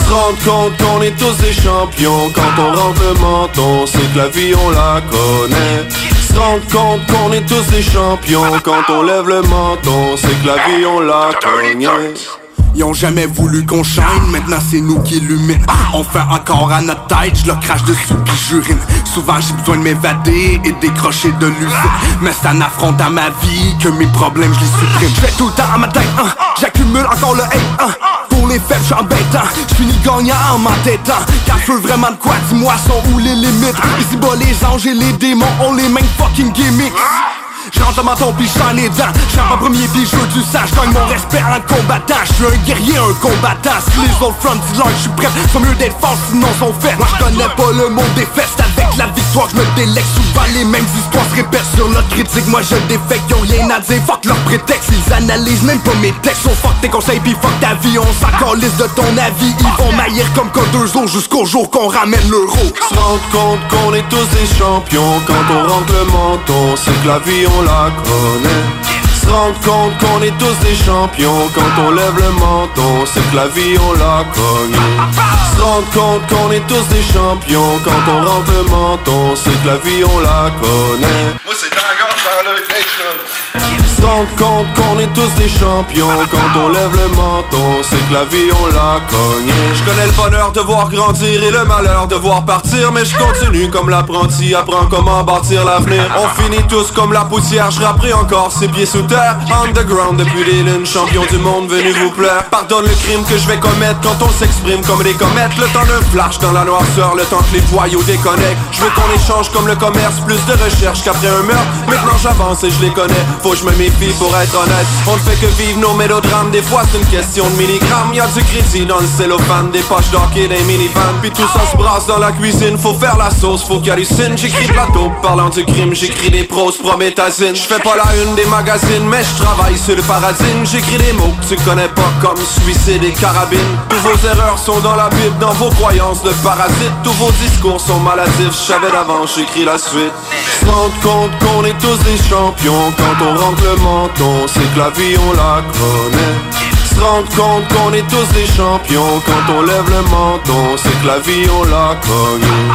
Se rendre compte qu'on est tous des champions. Quand on rentre le menton, c'est que la vie on la connaît. Se rendre compte qu'on est tous des champions. Quand on lève le menton, c'est que la vie on la connaît Ils ont jamais voulu qu'on shine, maintenant c'est nous qui illuminent On fait encore à notre tête, je leur crache dessus puis j'urine. Souvent j'ai besoin de m'évader et décrocher de l'usine. Mais c'est un affront à ma vie que mes problèmes je les supprime. Je fais tout le temps à ma tête, hein. j'accumule encore le hate hein. Pour les faibles je embêtant, je finis gagnant en m'entêtant. Car je veux vraiment de quoi, dis-moi sont où les limites? Ici bas les anges et les démons ont les mêmes fucking gimmicks je rentre dans ma tombe pis j'en dents J'ai un premier pis je veux du sang Je gagne mon respect en combattant. Je suis un guerrier, un combattant. Si les autres front du line, je suis prêt. Faut mieux d'être sinon sont faits Moi je connais pas le mot des fesses. Avec la victoire je me délecte. Souvent les mêmes histoires se répètent sur notre critique. Moi je défecte, y'ont rien à dire Fuck leur prétexte, ils analysent même pas mes textes. On fuck tes conseils pis fuck ta vie. On s'en calisse de ton avis. Ils vont maillir comme quand Jusqu'au jour qu'on ramène l'euro. Se rendre compte qu'on est tous des champions. Quand on rentre le menton, c'est que la vie Se rendre compte qu'on est tous des champions. Quand on lève le menton, c'est que la vie on la connaît Se rendre compte qu'on est tous des champions. Quand on rentre le menton, c'est que la vie on la connaît Se rendre compte qu'on est tous des champions Quand on lève le menton, c'est que la vie on la connaît Je connais le bonheur de voir grandir et le malheur de voir partir Mais je continue comme l'apprenti, apprends comment bâtir l'avenir. On finit tous comme la poussière, je rapperai encore ses pieds sous terre. Underground depuis les lunes, champion du monde venu vous plaire. Pardonne le crime que je vais commettre quand on s'exprime comme des comètes. Le temps d'un flash dans la noirceur, le temps que les voyous déconnectent. Je veux qu'on échange comme le commerce, plus de recherche qu'après un meurtre j'avance et je les connais, faut que je me méfie pour être honnête. On ne fait que vivre nos mélodrames, des fois c'est une question de milligrammes. Y'a du crédit dans le cellophane, des poches d'hockey, des minivans Puis tout ça se brasse dans la cuisine, faut faire la sauce, faut qu'il hallucine. J'écris plateau, parlant du crime, j'écris des proses prométhazines Je fais pas la une des magazines, mais je travaille sur le paradigme J'écris des mots que tu connais pas comme suicide et carabine. Tous vos erreurs sont dans la Bible, dans vos croyances de parasites. Tous vos discours sont maladifs, je savais d'avance, j'écris la suite. Se compte qu'on est tous des champions Quand on rentre le menton, c'est que la vie on la connaît. Se rendre compte qu'on est tous des champions Quand on lève le menton, c'est que la vie on la connaît.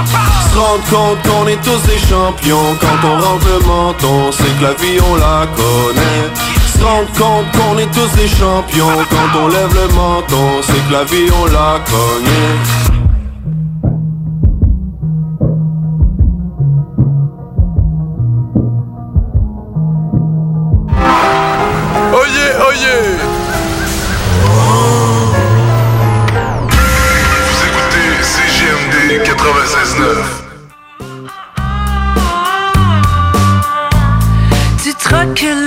Se rendre compte qu'on est tous des champions Quand on rentre le menton, c'est que la vie on la connaît. Se rendre compte qu'on est tous des champions Quand on lève le menton, c'est que la vie on la connaît Kill